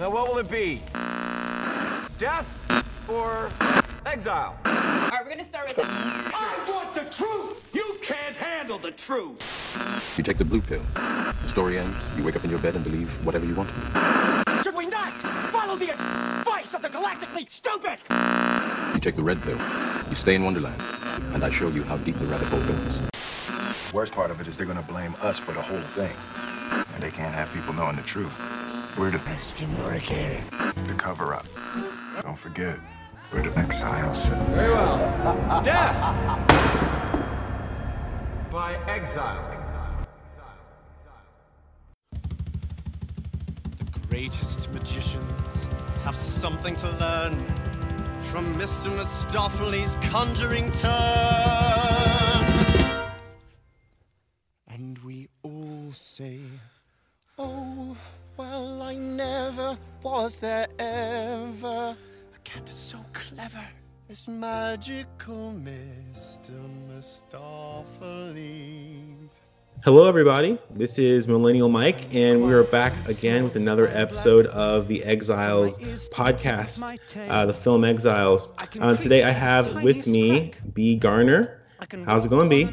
Now, what will it be? Death or exile? All right, we're gonna start with. I want the truth! You can't handle the truth! You take the blue pill. The story ends. You wake up in your bed and believe whatever you want to. Should we not follow the advice of the galactically stupid? You take the red pill. You stay in Wonderland. And I show you how deep the rabbit hole goes. Worst part of it is they're gonna blame us for the whole thing. And they can't have people knowing the truth. We're the The cover up. Don't forget, we're the exiles. Very well. Death by exile. The greatest magicians have something to learn from Mr. Mistoffelees' conjuring turn. And we all say, Oh, well, I never was there ever. A cat so clever, this magical Mr. Mistoffelees. Hello, everybody. This is Millennial Mike, and we are back again with another episode of the Exiles podcast, uh, the film Exiles. Uh, today, I have with me Bee Garner. How's it going, Bee?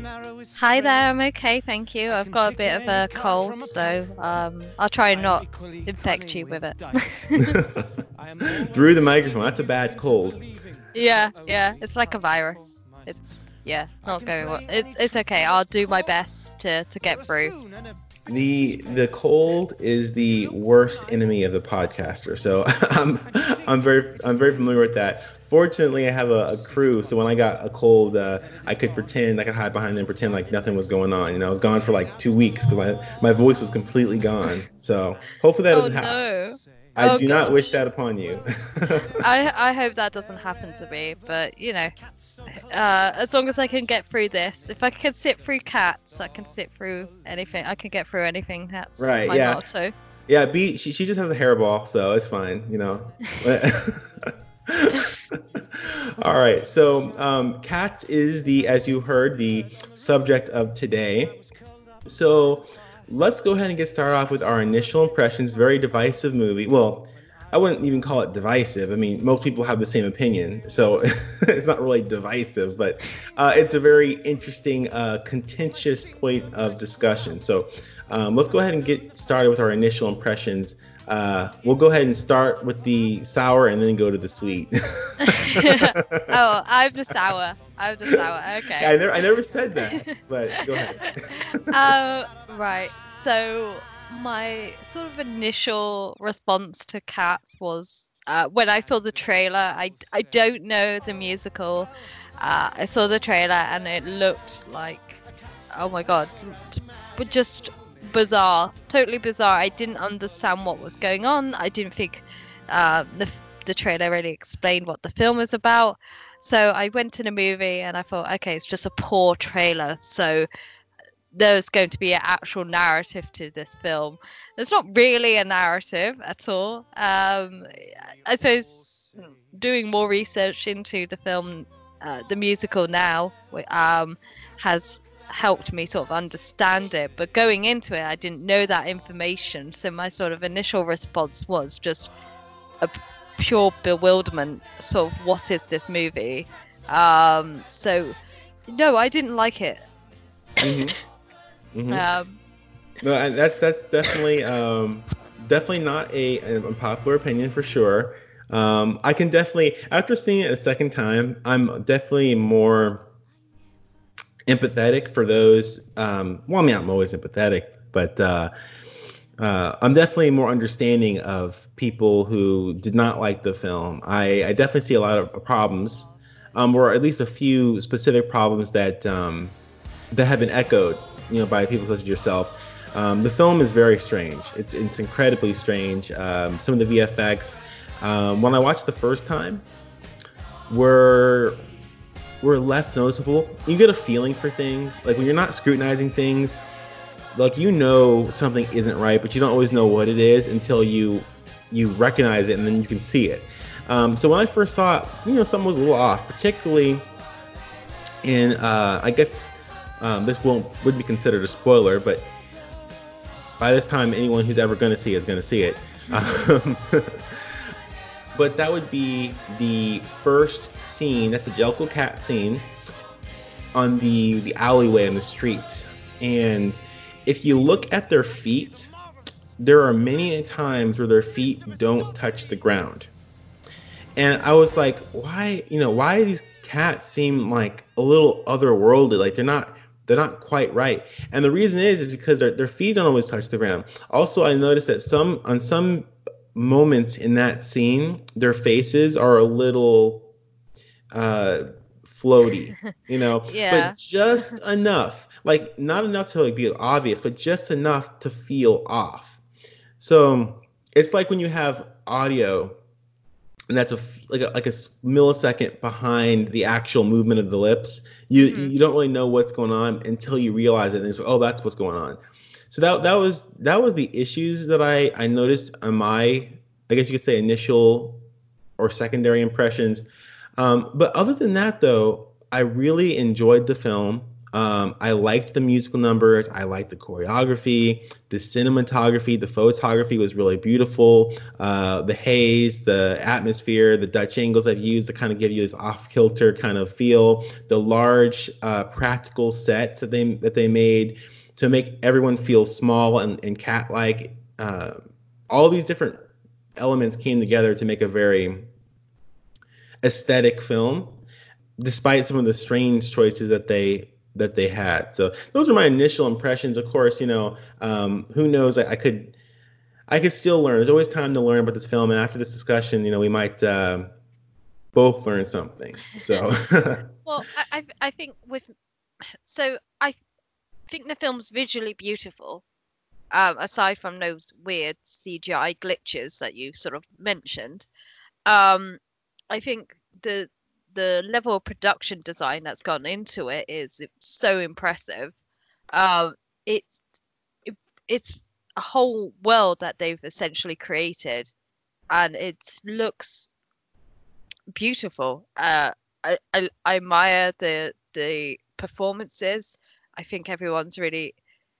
Hi there, I'm okay, thank you. I've got a bit of a cold, so um, I'll try and not infect you with it. Through the microphone. That's a bad cold. yeah, yeah, it's like a virus. It's yeah, not going well. It's it's okay. I'll do my best to, to get through. The the cold is the worst enemy of the podcaster. So I'm I'm very I'm very familiar with that. Fortunately, I have a, a crew, so when I got a cold, uh, I could pretend I could hide behind them pretend like nothing was going on. You know, I was gone for like two weeks because my my voice was completely gone. So hopefully that Oh doesn't happen. no. I Oh, do not wish that upon you. I I hope that doesn't happen to me, but you know, uh, as long as I can get through this, if I can sit through cats, I can sit through anything. I can get through anything. That's Right, my yeah. motto. Yeah, Bee she, she just has a hairball, so it's fine, you know. All right, so um, cats is the, as you heard, the subject of today. So let's go ahead and get started off with our initial impressions. Very divisive movie. Well, I wouldn't even call it divisive. I mean, most people have the same opinion, so it's not really divisive, but uh, it's a very interesting, uh, contentious point of discussion. So um, let's go ahead and get started with our initial impressions. Uh, we'll go ahead and start with the sour and then go to the sweet. oh, I'm the sour. I'm the sour. Okay. I never, I never said that, but go ahead. uh, right. So my sort of initial response to Cats was uh, when I saw the trailer. I I don't know the musical. Uh, I saw the trailer and it looked like, oh my god, but just bizarre, totally bizarre. I didn't understand what was going on. I didn't think uh, the the trailer really explained what the film is about. So I went to the movie and I thought, okay, it's just a poor trailer. So there's going to be an actual narrative to this film. There's not really a narrative at all. Um, I suppose doing more research into the film, uh, the musical now, um, has helped me sort of understand it. But going into it, I didn't know that information. So my sort of initial response was just a pure bewilderment. Sort of, what is this movie? Um, so, no, I didn't like it. Mhm. Mhm. Um, No, and that's that's definitely um, definitely not a, a popular opinion for sure. Um, I can definitely after seeing it a second time, I'm definitely more empathetic for those. Um, well, I mean, I'm always empathetic, but uh, uh, I'm definitely more understanding of people who did not like the film. I, I definitely see a lot of problems, um, or at least a few specific problems that um, that have been echoed, you know, by people such as yourself. Um, the film is very strange. It's it's incredibly strange. Um, some of the VFX, um, when I watched the first time, were were less noticeable. You get a feeling for things, like when you're not scrutinizing things, like you know something isn't right, but you don't always know what it is until you you recognize it and then you can see it. Um, so when I first saw it, you know, something was a little off, particularly in uh, I guess um, this won't would be considered a spoiler, but by this time, anyone who's ever going to see it is going to see it. Um, but that would be the first scene. That's the Jellicle cat scene on the the alleyway on the street. And if you look at their feet, there are many times where their feet don't touch the ground. And I was like, why, you know, why do these cats seem like a little otherworldly? Like they're not they're not quite right. And the reason is is because their, their feet don't always touch the ground. Also, I noticed that some on some moments in that scene, their faces are a little uh floaty, you know, Yeah. but just enough, like not enough to like be obvious, but just enough to feel off. So it's like when you have audio and that's a like a, like a millisecond behind the actual movement of the lips. You Mhm. you don't really know what's going on until you realize it, and it's like, oh, that's what's going on. So that that was that was the issues that I I noticed on my I guess you could say initial or secondary impressions. Um, but other than that, though, I really enjoyed the film. Um, I liked the musical numbers. I liked the choreography, the cinematography, the photography was really beautiful. Uh, the haze, the atmosphere, the Dutch angles I've used to kind of give you this off-kilter kind of feel. The large uh, practical sets that they that they made to make everyone feel small and, and cat-like. Uh, all these different elements came together to make a very aesthetic film, despite some of the strange choices that they that they had. So those are my initial impressions. Of course, you know, um, who knows? I, I could I could still learn. There's always time to learn about this film, and after this discussion, you know, we might um both learn something. So Well, I I think with so I think the film's visually beautiful. Um, aside from those weird CGI glitches that you sort of mentioned, um, I think the the level of production design that's gone into it is so impressive. Um, it's it, it's a whole world that they've essentially created, and it looks beautiful. Uh, I, I, I admire the the performances. I think everyone's really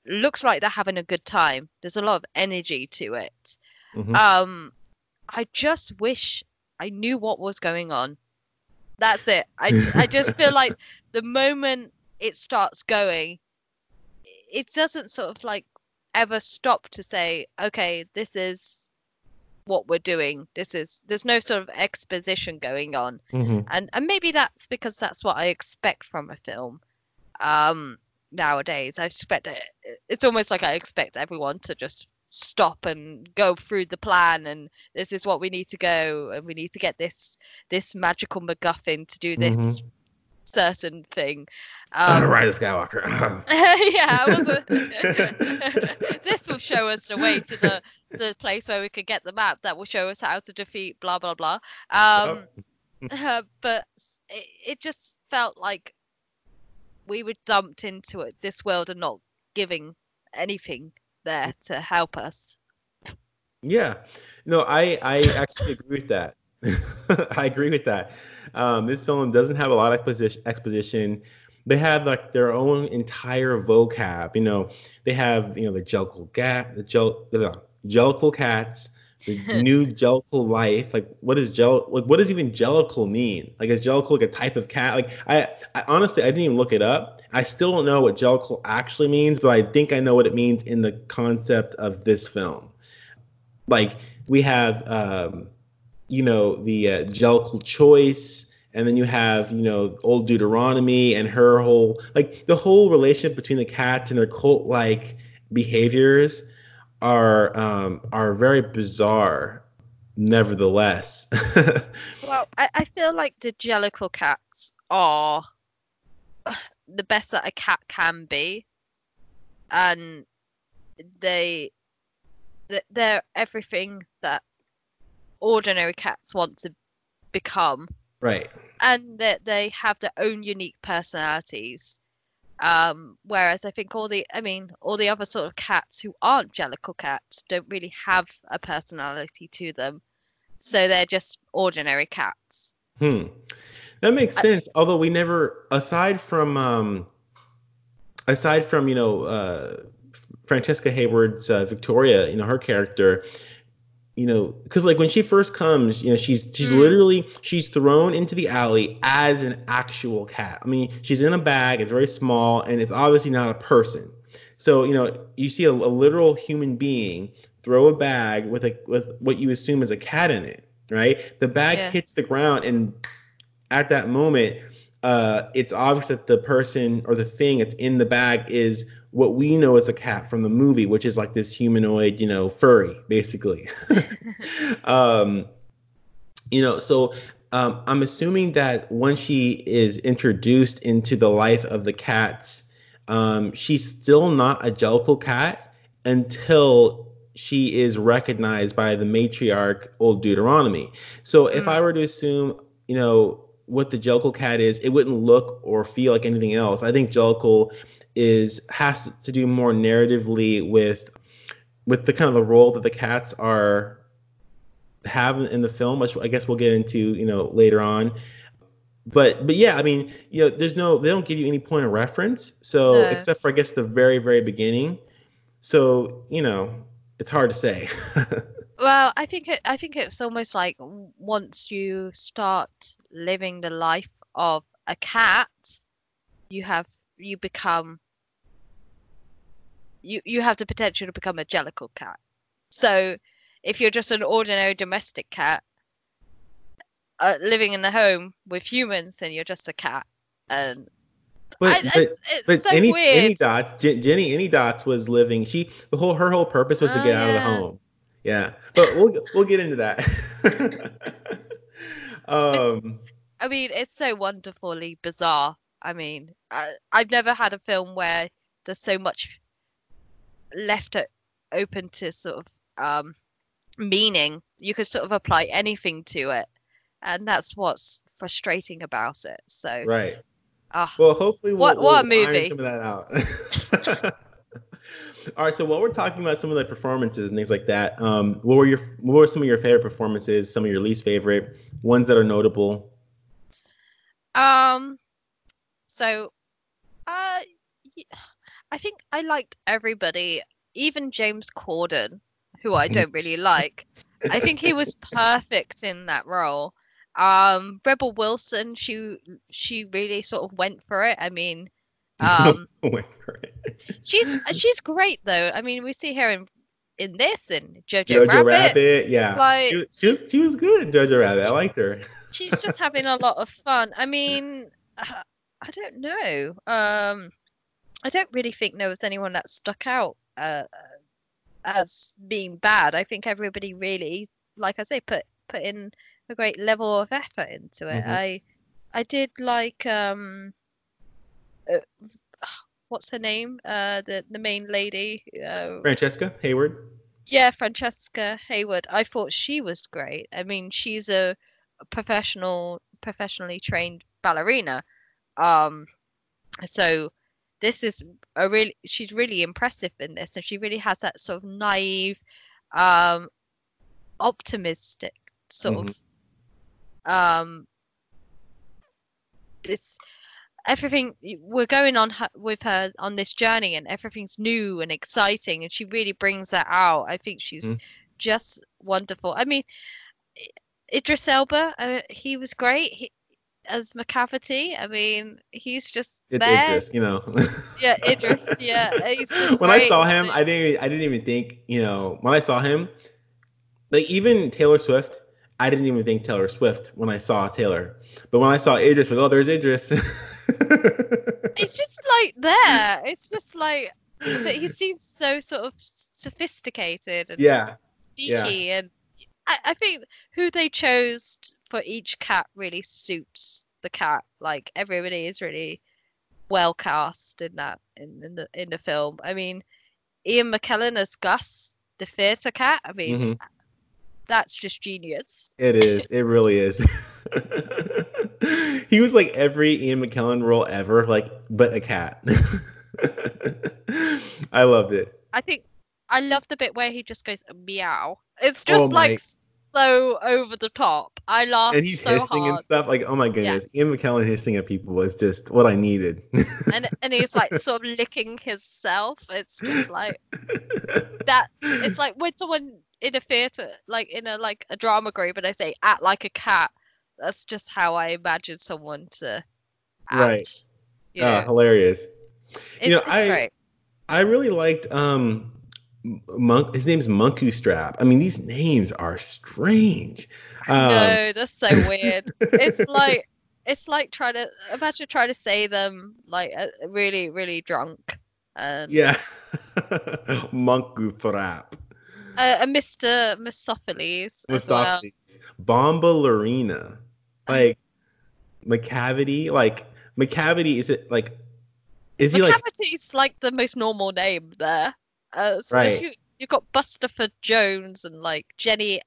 looks like they're having a good time. There's a lot of energy to it. Mhm. Um, I just wish I knew what was going on. That's it. I, I just feel like the moment it starts going, it doesn't sort of like ever stop to say, okay, this is what we're doing. This is there's no sort of exposition going on Mhm. and and maybe that's because that's what I expect from a film. Um, nowadays, I expect it, it's almost like I expect everyone to just stop and go through the plan, and this is what we need to go, and we need to get this this magical MacGuffin to do this Mhm. certain thing. Uh, Um, of Skywalker. yeah, was this will show us the way to the the place where we could get the map that will show us how to defeat blah blah blah. Um, uh, but it, it just felt like we were dumped into it, this world and not giving anything there to help us. Yeah, no, I I actually agree with that. I agree with that. Um, this film doesn't have a lot of exposition. Exposition. They have like their own entire vocab. You know, they have you know the Jellicle cat, the Jell, the Jellicle cats, the new Jellicle life. Like, what is Jell? Like, what does even Jellicle mean? Like, is Jellicle like a type of cat? Like, I, I honestly I didn't even look it up. I still don't know what Jellicle actually means, but I think I know what it means in the concept of this film like we have um you know the uh, Jellicle choice and then you have you know old deuteronomy and her whole like the whole relationship between the cats and their cult like behaviors are um are very bizarre nevertheless. Well, I, I feel like the Jellicle cats are the best that a cat can be, and they they're everything that ordinary cats want to become, right. And that they have their own unique personalities. Um, whereas I think all the, I mean, all the other sort of cats who aren't Jellicle cats don't really have a personality to them, so they're just ordinary cats. Hmm. That makes I- sense. Although we never, aside from, um, aside from you know, uh, Francesca Hayward's uh, Victoria, you know, her character, you know, because like when she first comes, you know, she's she's Mm. literally she's thrown into the alley as an actual cat. I mean, she's in a bag, it's very small, and it's obviously not a person. So you know, you see a, a literal human being throw a bag with a with what you assume is a cat in it, right? The bag Yeah. hits the ground, and at that moment, uh, it's obvious that the person or the thing that's in the bag is what we know as a cat from the movie, which is like this humanoid, you know, furry, basically. um, you know, so um, I'm assuming that when she is introduced into the life of the cats, um, she's still not a Jellicle cat until she is recognized by the matriarch, Old Deuteronomy. So if Mm. I were to assume, you know, what the Jellicle cat is, it wouldn't look or feel like anything else. I think Jellicle is has to do more narratively with with the kind of the role that the cats are have in the film, which I guess we'll get into, you know, later on. But but yeah, I mean, you know, there's no they don't give you any point of reference. So No. except for I guess the very, very beginning. So, you know, it's hard to say. Well, I think it, I think it's almost like once you start living the life of a cat, you have you become you you have the potential to become a jellicle cat. So, if you're just an ordinary domestic cat uh, living in the home with humans, then you're just a cat. And but, I, but, it's, it's but so any weird. any dots, Jenny any dots was living. She the whole her whole purpose was to Oh, get out of the home. Yeah, but we'll we'll get into that. um, I mean, it's so wonderfully bizarre. I mean, I, I've never had a film where there's so much left open to sort of um, meaning. You could sort of apply anything to it, and that's what's frustrating about it. So, right. ah, Well, hopefully we'll, What- what a we'll iron movie. some of that out. All right, so while we're talking about some of the performances and things like that, um, what were your what were some of your favorite performances? Some of your least favorite ones that are notable? Um, so, uh, I think I liked everybody, even James Corden, who I don't really like. I think he was perfect in that role. Um, Rebel Wilson, she she really sort of went for it. I mean, um, Wait for it. she's she's great though. I mean, we see her in in this and Jojo, Rabbit. Jojo Rabbit. Rabbit, yeah, like- she, was- she was she was good. Jojo Rabbit, I liked her. she's just having a lot of fun. I mean, uh, I don't know. Um, I don't really think there was anyone that stuck out uh, as being bad. I think everybody really, like I say, put put in a great level of effort into it. Mhm. I I did like um, uh, what's her name? Uh, the the main lady. Uh, Francesca Hayward. yeah, Francesca Hayward. I thought she was great. I mean, she's a, professional, professionally trained ballerina. Um, so this is a really, she's really impressive in this, and she really has that sort of naive, um, optimistic sort Mhm. of, um, this everything we're going on her, with her on this journey and everything's new and exciting and she really brings that out i think she's Mm. just wonderful i mean idris elba uh, he was great he, as macavity i mean he's just It's there Idris, you know. yeah idris yeah when I saw him. I didn't I didn't even think, you know, when I saw him, like even Taylor Swift, I didn't even think Taylor Swift when I saw Taylor. But when I saw Idris, like, oh, there's Idris. it's just like there it's just like but he seems so sort of sophisticated and yeah. Yeah. and I, I think who they chose for each cat really suits the cat like everybody is really well cast in that in, in the in the film i mean ian mckellen as gus the theatre cat i mean Mhm. That's just genius It is. It really is. he was like every Ian McKellen role ever, like, but a cat. I loved it. i think i love the bit where he just goes meow it's just Oh like so over the top i laughed And he's so hissing and stuff. Like, oh my goodness. Ian McKellen hissing at people was just what I needed. and and he's like sort of licking himself it's just like that it's like when someone in a theater, like in a like a drama group, and I say act like a cat, that's just how I imagine someone to act. Right. You Ah, know, hilarious. it's, know, it's I- great. I really liked um Monk. His name's Munkustrap. I mean, these names are strange. Um, no, that's so weird. it's like it's like trying to imagine trying to say them like uh, really really drunk. And yeah, Munkustrap. Uh, and Mr. Mistoffelees as well. Bombalurina. Like Macavity. Like Macavity. Is it like? Is he like? Macavity's like the most normal name there. Uh, so Right. you you've got Bustopher Jones and like Jenny,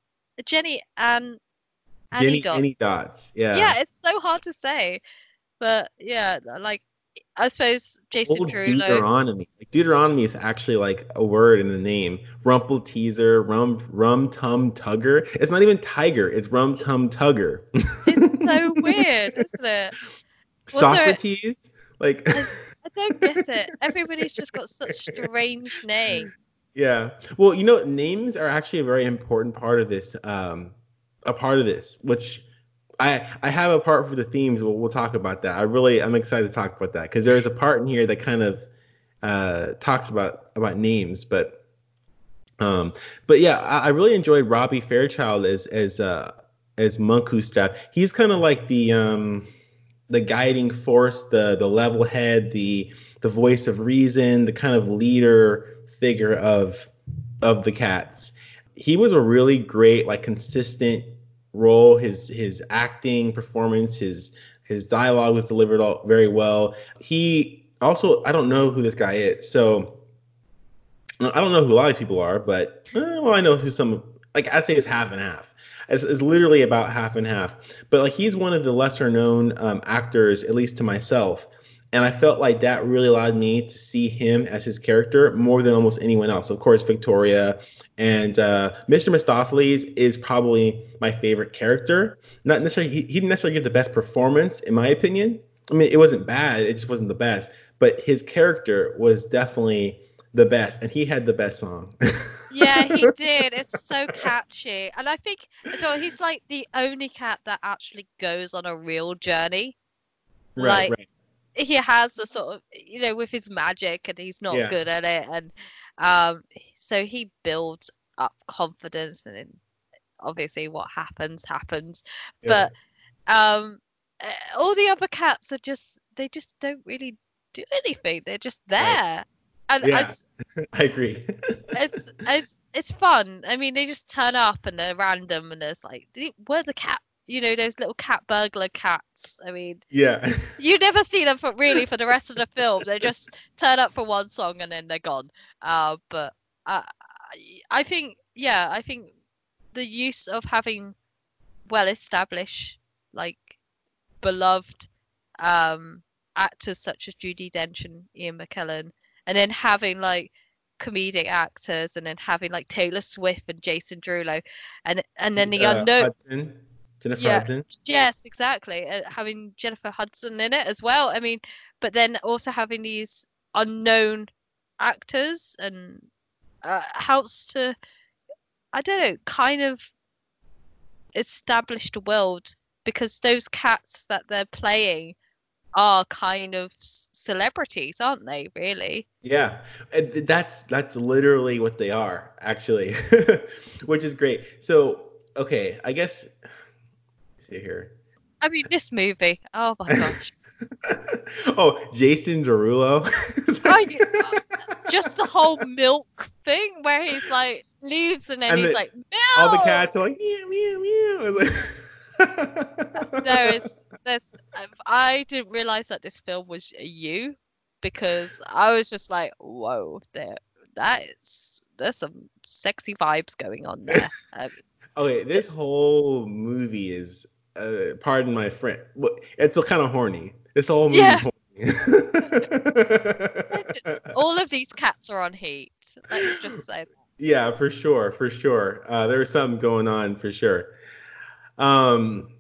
Jenny and Jenny Dot. Any Dots? Yeah. yeah, it's so hard to say, but yeah, like I suppose Jason Old Derulo. Deuteronomy. Like Deuteronomy is actually like a word in the name. Rumpleteazer, rum rum tum tugger. It's not even tiger. It's rum tum tugger. It's so weird, isn't it? Was there- Socrates. Like I don't get it. Everybody's just got such strange names. yeah. Well, you know, names are actually a very important part of this. Um, a part of this, which I I have a part for the themes. We'll we'll talk about that. I really I'm excited to talk about that because there's a part in here that kind of uh talks about about names, but um, but yeah, I, I really enjoyed Robbie Fairchild as as uh as Munkustrap. He's kind of like the um the guiding force, the the level head, the the voice of reason, the kind of leader figure of of the cats. He was a really great, like consistent role. His his acting performance, his his dialogue was delivered all very well. He also, I don't know who this guy is, so I don't know who a lot of people are, but uh, well, I know who some. Like I'd say it's half and half. It's, it's literally about half and half. But like he's one of the lesser known um, actors, at least to myself. And I felt like that really allowed me to see him as his character more than almost anyone else. Of course, Victoria and uh, Mr. Mistoffelees is probably my favorite character. Not necessarily, he, he didn't necessarily give the best performance, in my opinion. I mean, it wasn't bad, it just wasn't the best. But his character was definitely the best, and he had the best song. Yeah, he did. It's so catchy. And I think so he's like the only cat that actually goes on a real journey. right, like, right. He has the sort of you know, with his magic and he's not Yeah. good at it and um so he builds up confidence and then obviously what happens happens. Yeah. But um all the other cats are just they just don't really do anything. They're just there. And I Yeah. s- I agree. it's it's it's fun. I mean, they just turn up and they're random, and there's like, "The- where's the cat? You know, those little cat burglar cats. I mean, yeah. you never see them for really for the rest of the film. They just turn up for one song and then they're gone. Uh, but I- I think, yeah, I think the use of having well-established, like beloved um actors such as Judi Dench and Ian McKellen, and then having like comedic actors, and then having like Taylor Swift and Jason Derulo, and and then the Uh, unknown. Hudson, Jennifer Yeah. Hudson. Yes, exactly. Uh, having Jennifer Hudson in it as well. I mean, but then also having these unknown actors and uh, helps to, I don't know, kind of establish the world because those cats that they're playing are kind of celebrities, aren't they? Really? Yeah, that's that's literally what they are, actually, which is great. So, okay, I guess. See here. I mean, this movie. Oh my gosh. oh, Jason Derulo. I- just the whole milk thing where he's like leaves and then And he's the- like milk. All the cats are like meow meow meow. Like- There is there's um, I didn't realize that this film was you because I was just like, whoa, there that is there's some sexy vibes going on there. Um, Okay, this whole movie is, uh, pardon my friend, It's it's kind of horny. This whole movie Yeah. horny. all of these cats are on heat. Let's just say that. Yeah, for sure, for sure. Uh, there was something going on for sure. Um,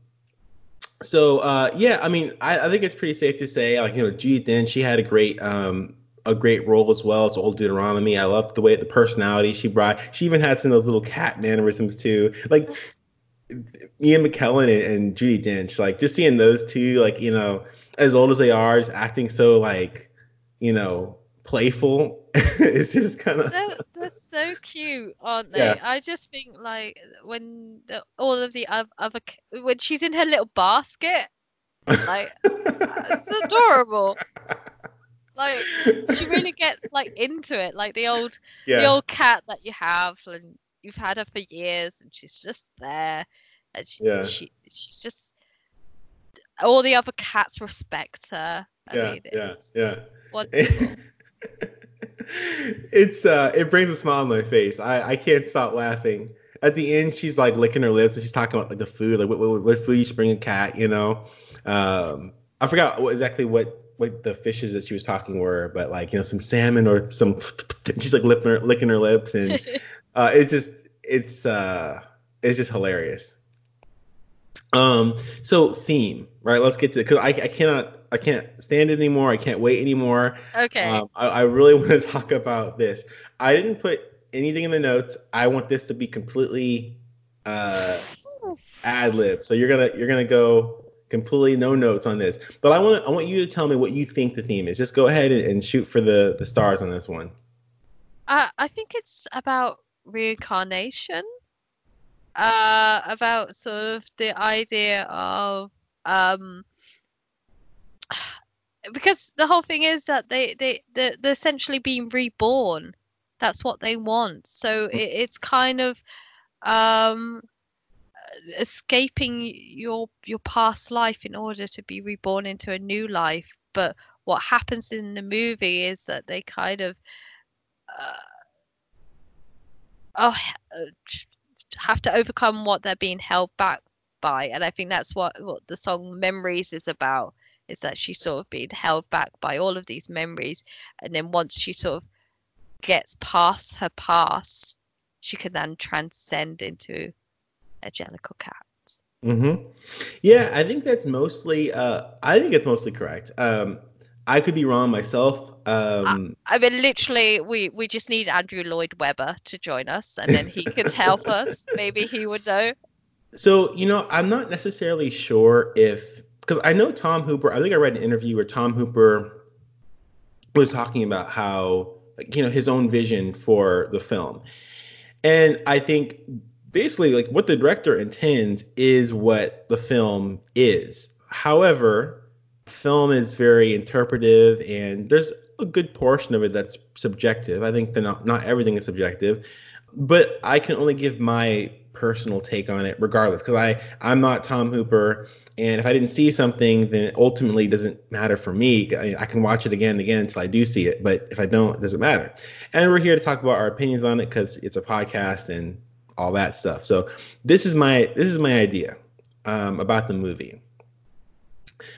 so uh, yeah, I mean, I, I think it's pretty safe to say, like you know, Judi Dench, she had a great um, a great role as well as old Deuteronomy. I loved the way the personality she brought. She even had some of those little cat mannerisms too. Like Ian McKellen and, and Judi Dench, like just seeing those two, like, you know, as old as they are, just acting so like, you know, playful. it's just kind of They're, they're so cute, aren't they? Yeah. I just think like when the, all of the other when she's in her little basket, like it's adorable. Like she really gets like into it, like the old the old cat that you have and you've had her for years and she's just there and she, Yeah. she she's just all the other cats respect her. I yeah, mean, yeah, yeah. wonderful. it's uh it brings a smile on my face. I I can't stop laughing. At the end, she's like licking her lips and she's talking about like the food, like what, what, what food you should bring a cat, you know. Um, I forgot what, exactly what what the fishes that she was talking were, but like you know some salmon or some. She's like licking her, licking her lips, and uh, it's just it's uh it's just hilarious. Um, so theme, right? Let's get to it. because I I cannot I can't stand it anymore. I can't wait anymore. okay. Um, I, I really want to talk about this. I didn't put anything in the notes. I want this to be completely uh, ad lib. So you're gonna you're gonna go completely no notes on this. But I want I want you to tell me what you think the theme is. Just go ahead and, and shoot for the the stars on this one. Uh, I think it's about reincarnation. Uh, about sort of the idea of um, because the whole thing is that they they they're, they're essentially being reborn. That's what they want. So it, it's kind of um escaping your your past life in order to be reborn into a new life. But what happens in the movie is that they kind of uh, oh, uh, have to overcome what they're being held back by, and I think that's what what the song "Memories" is about. Is that she's sort of being held back by all of these memories, and then once she sort of gets past her past, she can then transcend into a Jellicle cat. Mm-hmm. Yeah, I think that's mostly. Uh, I think it's mostly correct. Um, I could be wrong myself. Um, I mean, literally, we we just need Andrew Lloyd Webber to join us, and then he could help us. Maybe he would know. So, you know, I'm not necessarily sure if because I know Tom Hooper, I think I read an interview where Tom Hooper was talking about how like, you know, his own vision for the film. And I think basically like what the director intends is what the film is. However, film is very interpretive and there's a good portion of it that's subjective. I think that not, not everything is subjective, but I can only give my personal take on it regardless because I I'm not Tom Hooper and if I didn't see something then it ultimately doesn't matter for me. I, I can watch it again and again until I do see it, but if I don't, it doesn't matter. And we're here to talk about our opinions on it because it's a podcast and all that stuff. So this is my this is my idea um, about the movie.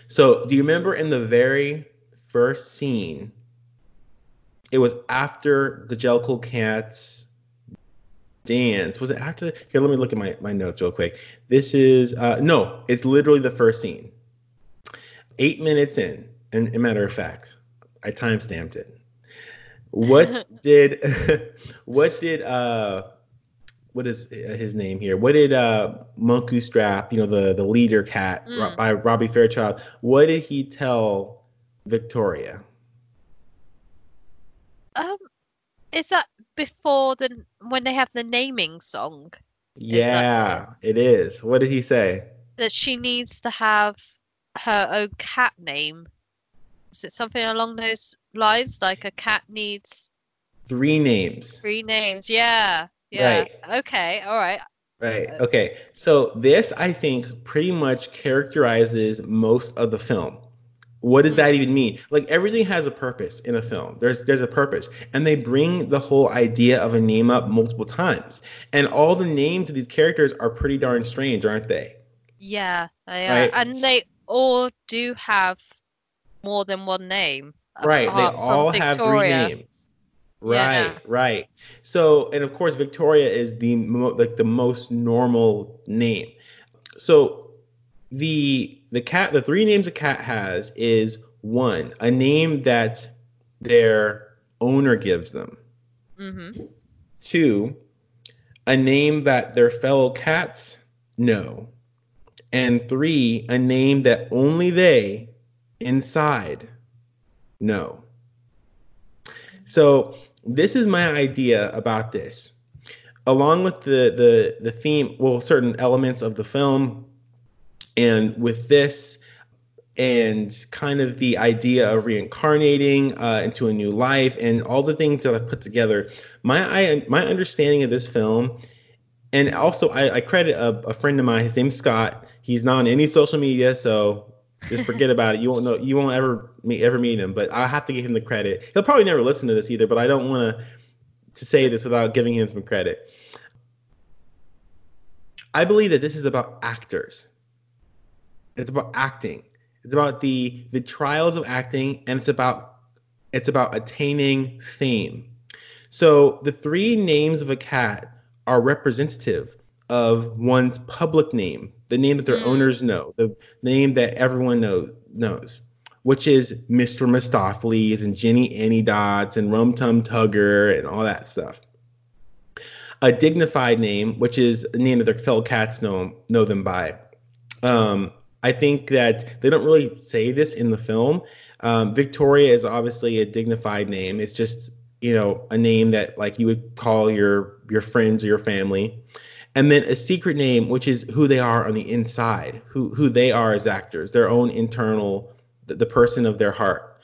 So do you remember in the very first scene? It was after the Jellicle Cats dance. Was it after the, here? Let me look at my, my notes real quick. This is uh no, it's literally the first scene. Eight minutes in, and a matter of fact, I time stamped it. What did what did uh what is his name here? What did uh Munkustrap, you know, the the leader cat Mm. by Robbie Fairchild, what did he tell Victoria? Um, is that before the when they have the naming song Yeah, it is. What did he say? that she needs to have her own cat name? Is it something along those lines? Like a cat needs Three names. three names? Yeah. Yeah. Okay. All right. Right. Okay. So this, I think, pretty much characterizes most of the film. What does mm-hmm. that even mean? Like everything has a purpose in a film. There's there's a purpose, and they bring the whole idea of a name up multiple times. And all the names of these characters are pretty darn strange, aren't they? Yeah. They are. Right. And they all do have more than one name. Right. They all have three names. Right, Yeah. right. So, and of course, Victoria is the mo- like the most normal name. So, the the cat, the three names a cat has is one a name that their owner gives them. Mm-hmm. Two, a name that their fellow cats know. And three, a name that only they inside know. So this is my idea about this. Along with the the the theme, well, certain elements of the film, and with this, and kind of the idea of reincarnating uh, into a new life, and all the things that I've put together, my I, my understanding of this film, and also I, I credit a, a friend of mine. His name's Scott. He's not on any social media, so just forget about it. You won't know. You won't ever meet ever meet him. But I have to give him the credit. He'll probably never listen to this either. But I don't want to to say this without giving him some credit. I believe that this is about actors. It's about acting. It's about the the trials of acting, and it's about it's about attaining fame. So the three names of a cat are representative of one's public name, the name that their Mm. owners know, the name that everyone know, knows, which is Mr. Mistoffelees and Jennyanydots and Rum Tum Tugger and all that stuff. A dignified name, which is a name that their fellow cats know know them by. Um, I think that they don't really say this in the film. Um, Victoria is obviously a dignified name. It's just you know a name that like you would call your your friends or your family and then a secret name which is who they are on the inside who who they are as actors their own internal the, the person of their heart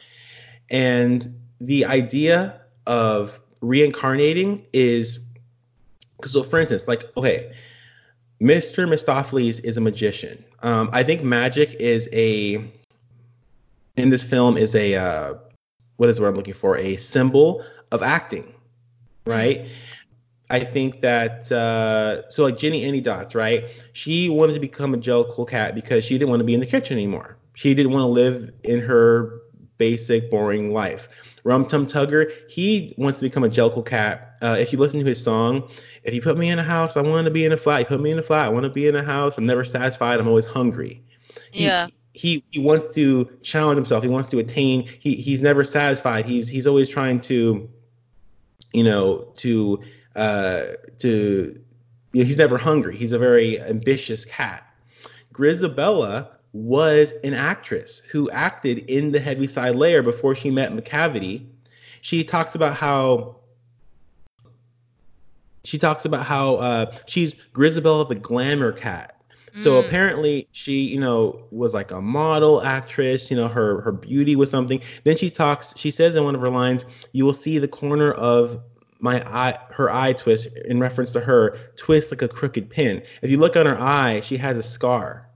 and the idea of reincarnating is because so for instance like okay mr mistoffelees is a magician um, i think magic is a in this film is a uh, what is what i'm looking for a symbol of acting right I think that uh, so like Jennyanydots, right? She wanted to become a Jellicle cat because she didn't want to be in the kitchen anymore. She didn't want to live in her basic, boring life. Rum Tum Tugger, he wants to become a Jellicle cat. Uh, if you listen to his song, if you put me in a house, I want to be in a flat. You put me in a flat, I want to be in a house. I'm never satisfied. I'm always hungry. He- Yeah. He he wants to challenge himself. He wants to attain. He he's never satisfied. He's he's always trying to, you know, to uh, to you know, he's never hungry. He's a very ambitious cat. Grizabella was an actress who acted in the Heaviside Layer before she met Macavity. She talks about how she talks about how uh, she's Grizabella the glamour cat. So Mm. apparently she, you know, was like a model actress, you know, her her beauty was something. Then she talks, she says in one of her lines, you will see the corner of my eye her eye twist in reference to her twist like a crooked pin. If you look on her eye, she has a scar.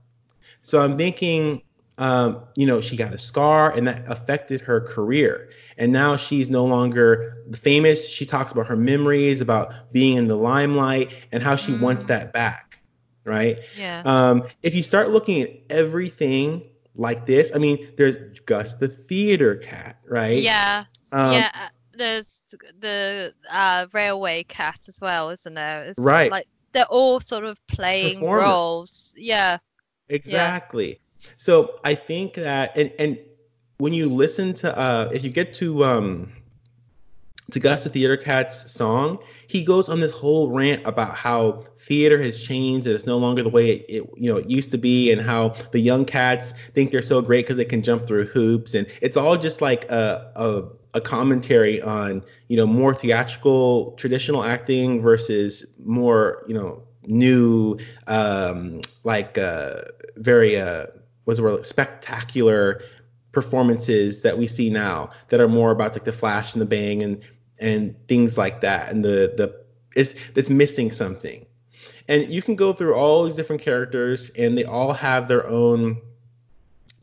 So I'm thinking um, you know, she got a scar and that affected her career. And now she's no longer famous. She talks about her memories, about being in the limelight, and how she wants Mm. that back. Right. Yeah. Um, if you start looking at everything like this, I mean, there's Gus the theater cat, right? yeah. Um, yeah. uh, There's the uh, railway cat as well, isn't there? It's Right. Like they're all sort of playing roles. Yeah. Exactly. So I think that and and when you listen to uh if you get to um to Gus the Theater Cat's song, he goes on this whole rant about how theater has changed and it's no longer the way it, it you know it used to be and how the young cats think they're so great because they can jump through hoops. And it's all just like a, a a commentary on you know more theatrical traditional acting versus more you know new um like uh very uh what's the spectacular performances that we see now that are more about like the flash and the bang and and things like that and the the it's it's missing something. And you can go through all these different characters and they all have their own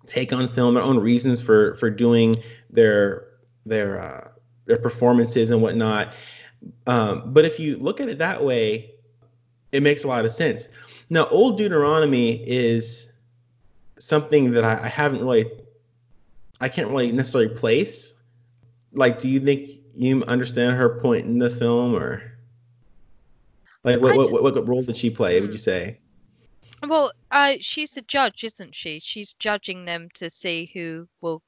take on film their own reasons for for doing their their uh their performances and whatnot. Um but if you look at it that way it makes a lot of sense. Now old deuteronomy is something that I, I haven't really I can't really necessarily place. Like, do you think you understand her point in the film, or like what what, what, what role did she play? Would Hmm. you say? Well, uh, she's the judge, isn't she? She's judging them to see who will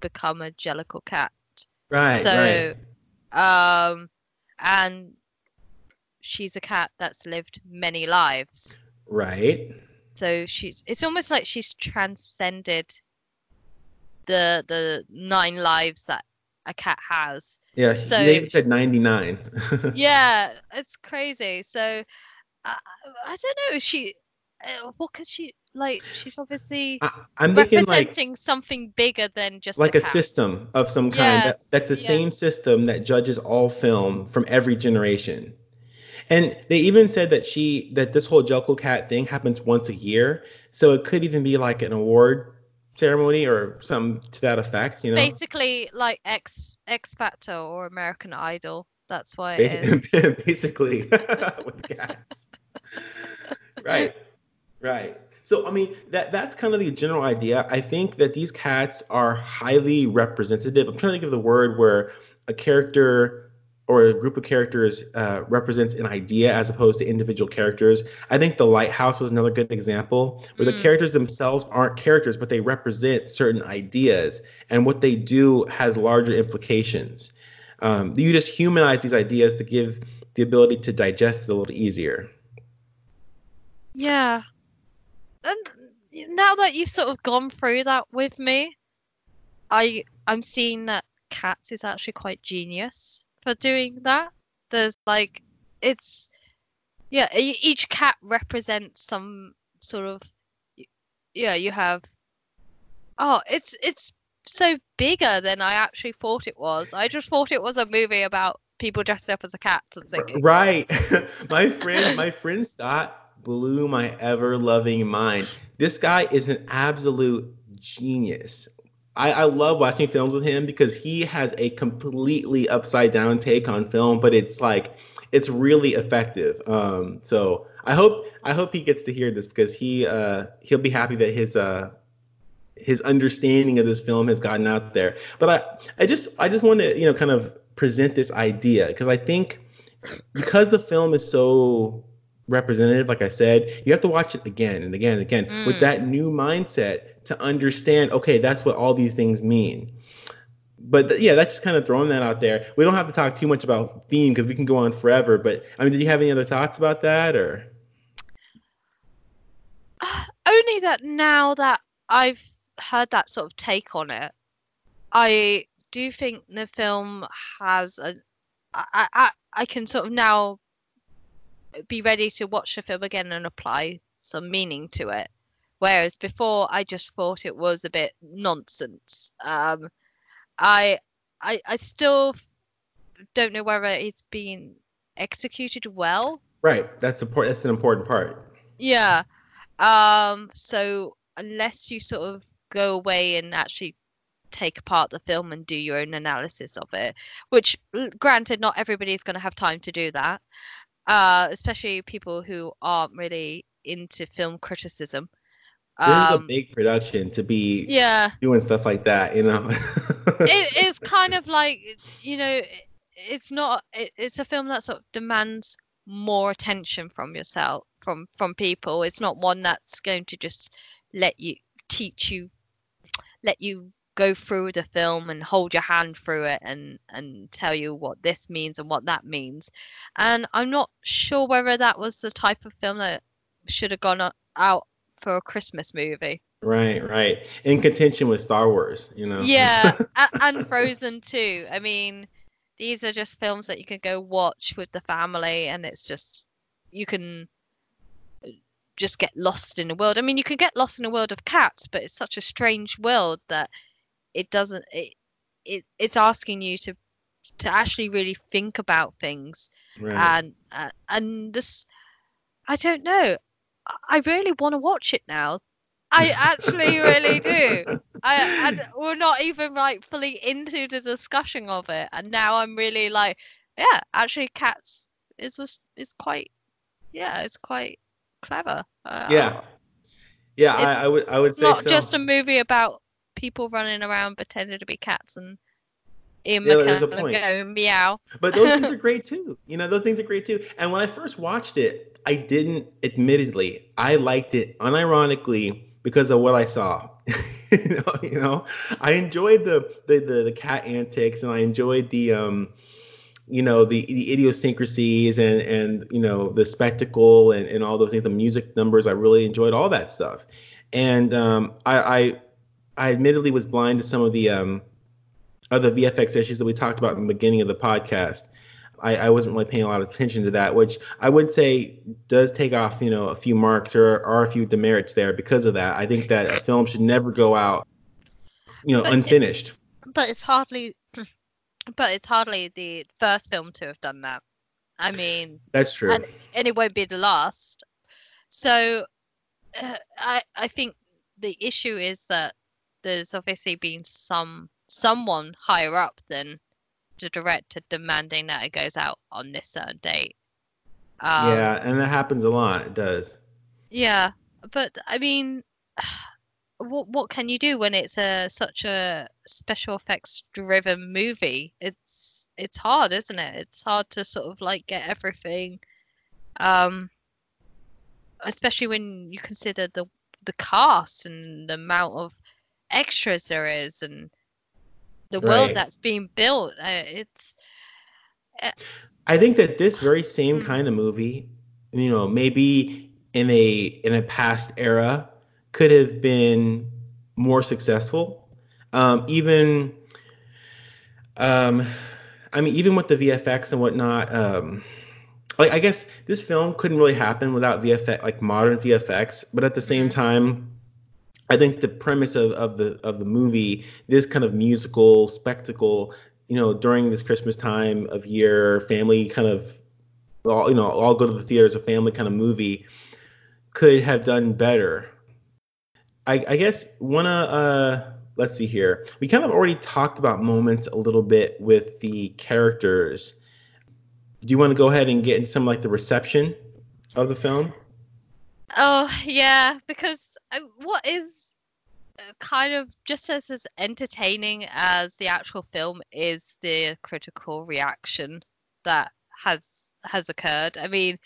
become a Jellicle cat. Right. so right. um and she's a cat that's lived many lives Right. So she's it's almost like she's transcended the the nine lives that a cat has Yeah. So- they even said 99. yeah it's crazy so i, I don't know she uh, what could she like she's obviously I, I'm thinking like representing something bigger than just like a, a system of some kind. That, that's the yeah. same system that judges all film from every generation. And they even said that she that this whole Jellicle Cat thing happens once a year, so it could even be like an award ceremony or some to that effect. You know, basically like X X Factor or American Idol. That's why it is. Basically with cats. right, right. So I mean that that's kind of the general idea. I think that these cats are highly representative. I'm trying to think of the word where a character or a group of characters uh, represents an idea as opposed to individual characters. I think the lighthouse was another good example where the Mm. characters themselves aren't characters, but they represent certain ideas, and what they do has larger implications. Um, you just humanize these ideas to give the ability to digest it a little easier. Yeah. And now that you've sort of gone through that with me, I I'm seeing that Cats is actually quite genius for doing that. There's like it's yeah, each cat represents some sort of yeah, you have Oh, it's it's so bigger than I actually thought it was. I just thought it was a movie about people dressed up as a cat and singing. Right. my friend, my friend Scott blew my ever loving mind. This guy is an absolute genius. I, I love watching films with him because he has a completely upside down take on film, but it's like it's really effective. Um, so I hope I hope he gets to hear this because he uh, he'll be happy that his uh, his understanding of this film has gotten out there. But I I just I just want to you know kind of present this idea because I think because the film is so representative, like I said, you have to watch it again and again and again with Mm. that new mindset to understand. Okay, that's what all these things mean. But th- yeah, that's just kind of throwing that out there. We don't have to talk too much about theme because we can go on forever. But I mean, did you have any other thoughts about that or? only that now that I've heard that sort of take on it, I do think the film has a. I, I, I can sort of now be ready to watch the film again and apply some meaning to it. Whereas before, I just thought it was a bit nonsense. Um, I, I, I still don't know whether it's been executed well. Right, that's important. That's an important part. Yeah. Um, so unless you sort of go away and actually take apart the film and do your own analysis of it, which granted not everybody's going to have time to do that. Uh, especially people who aren't really into film criticism. This is a Um, big production to be yeah, doing stuff like that, you know. it, it's kind of like you know, it- it's not. It, it's a film that sort of demands more attention from yourself, from from people. It's not one that's going to just let you teach you, let you go through the film and hold your hand through it and and tell you what this means and what that means. And I'm not sure whether that was the type of film that should have gone out for a Christmas movie. right, right. In contention with Star Wars, you know. Yeah, and Frozen too. I mean, these are just films that you can go watch with the family, and it's just you can uh, just get lost in the world. I mean, you can get lost in a world of cats, but it's such a strange world that it doesn't. It, it it's asking you to to actually really think about things Right. and uh, and this i don't know I- really want to watch it now i actually really do i and we're not even like fully into the discussion of it and now i'm really like yeah actually cats is this is quite yeah it's quite clever uh, yeah. Yeah, I, I would I would say not so. just a movie about people running around pretending to be cats and Ian Yeah, there's a McKellen point. going meow. But those things are great too. You know, those things are great too. And when I first watched it, I didn't admittedly, I liked it unironically because of what I saw. you, know, you know, I enjoyed the, the the the cat antics, and I enjoyed the um, you know, the the idiosyncrasies and and you know the spectacle and and all those things. The music numbers, I really enjoyed all that stuff, and um, I, I I admittedly was blind to some of the um, other VFX issues that we talked about in the beginning of the podcast. I, I wasn't really paying a lot of attention to that, which I would say does take off, you know, a few marks or are a few demerits there because of that. I think that a film should never go out, you know, But it- unfinished. but it's hardly but it's hardly the first film to have done that i mean That's true. and- and it won't be the last so uh, i i think the issue is that there's obviously been some someone higher up than the director demanding that it goes out on this certain date um, yeah, and that happens a lot. It does. Yeah, but I mean, what what can you do when it's a such a special effects driven movie? It's it's hard, isn't it? It's hard to sort of like get everything, um, especially when you consider the the cast and the amount of extras there is and the world Right. that's being built. Uh, it's I think that this very same Mhm. kind of movie, you know, maybe in a in a past era, could have been more successful. Um, even, um, I mean, even with the VFX and whatnot, um, like I guess this film couldn't really happen without VFX, like modern VFX. But at the same Mhm. time, I think the premise of, of the of the movie, this kind of musical spectacle, you know, during this Christmas time of year, family kind of, all you know, all go to the theater as a family kind of movie, could have done better. I, I guess one uh, let's see here. We kind of already talked about moments a little bit with the characters. Do you want to go ahead and get into some like the reception of the film? Oh yeah, because uh, what is Uh, kind of just as as entertaining as the actual film is the critical reaction that has has occurred. I mean,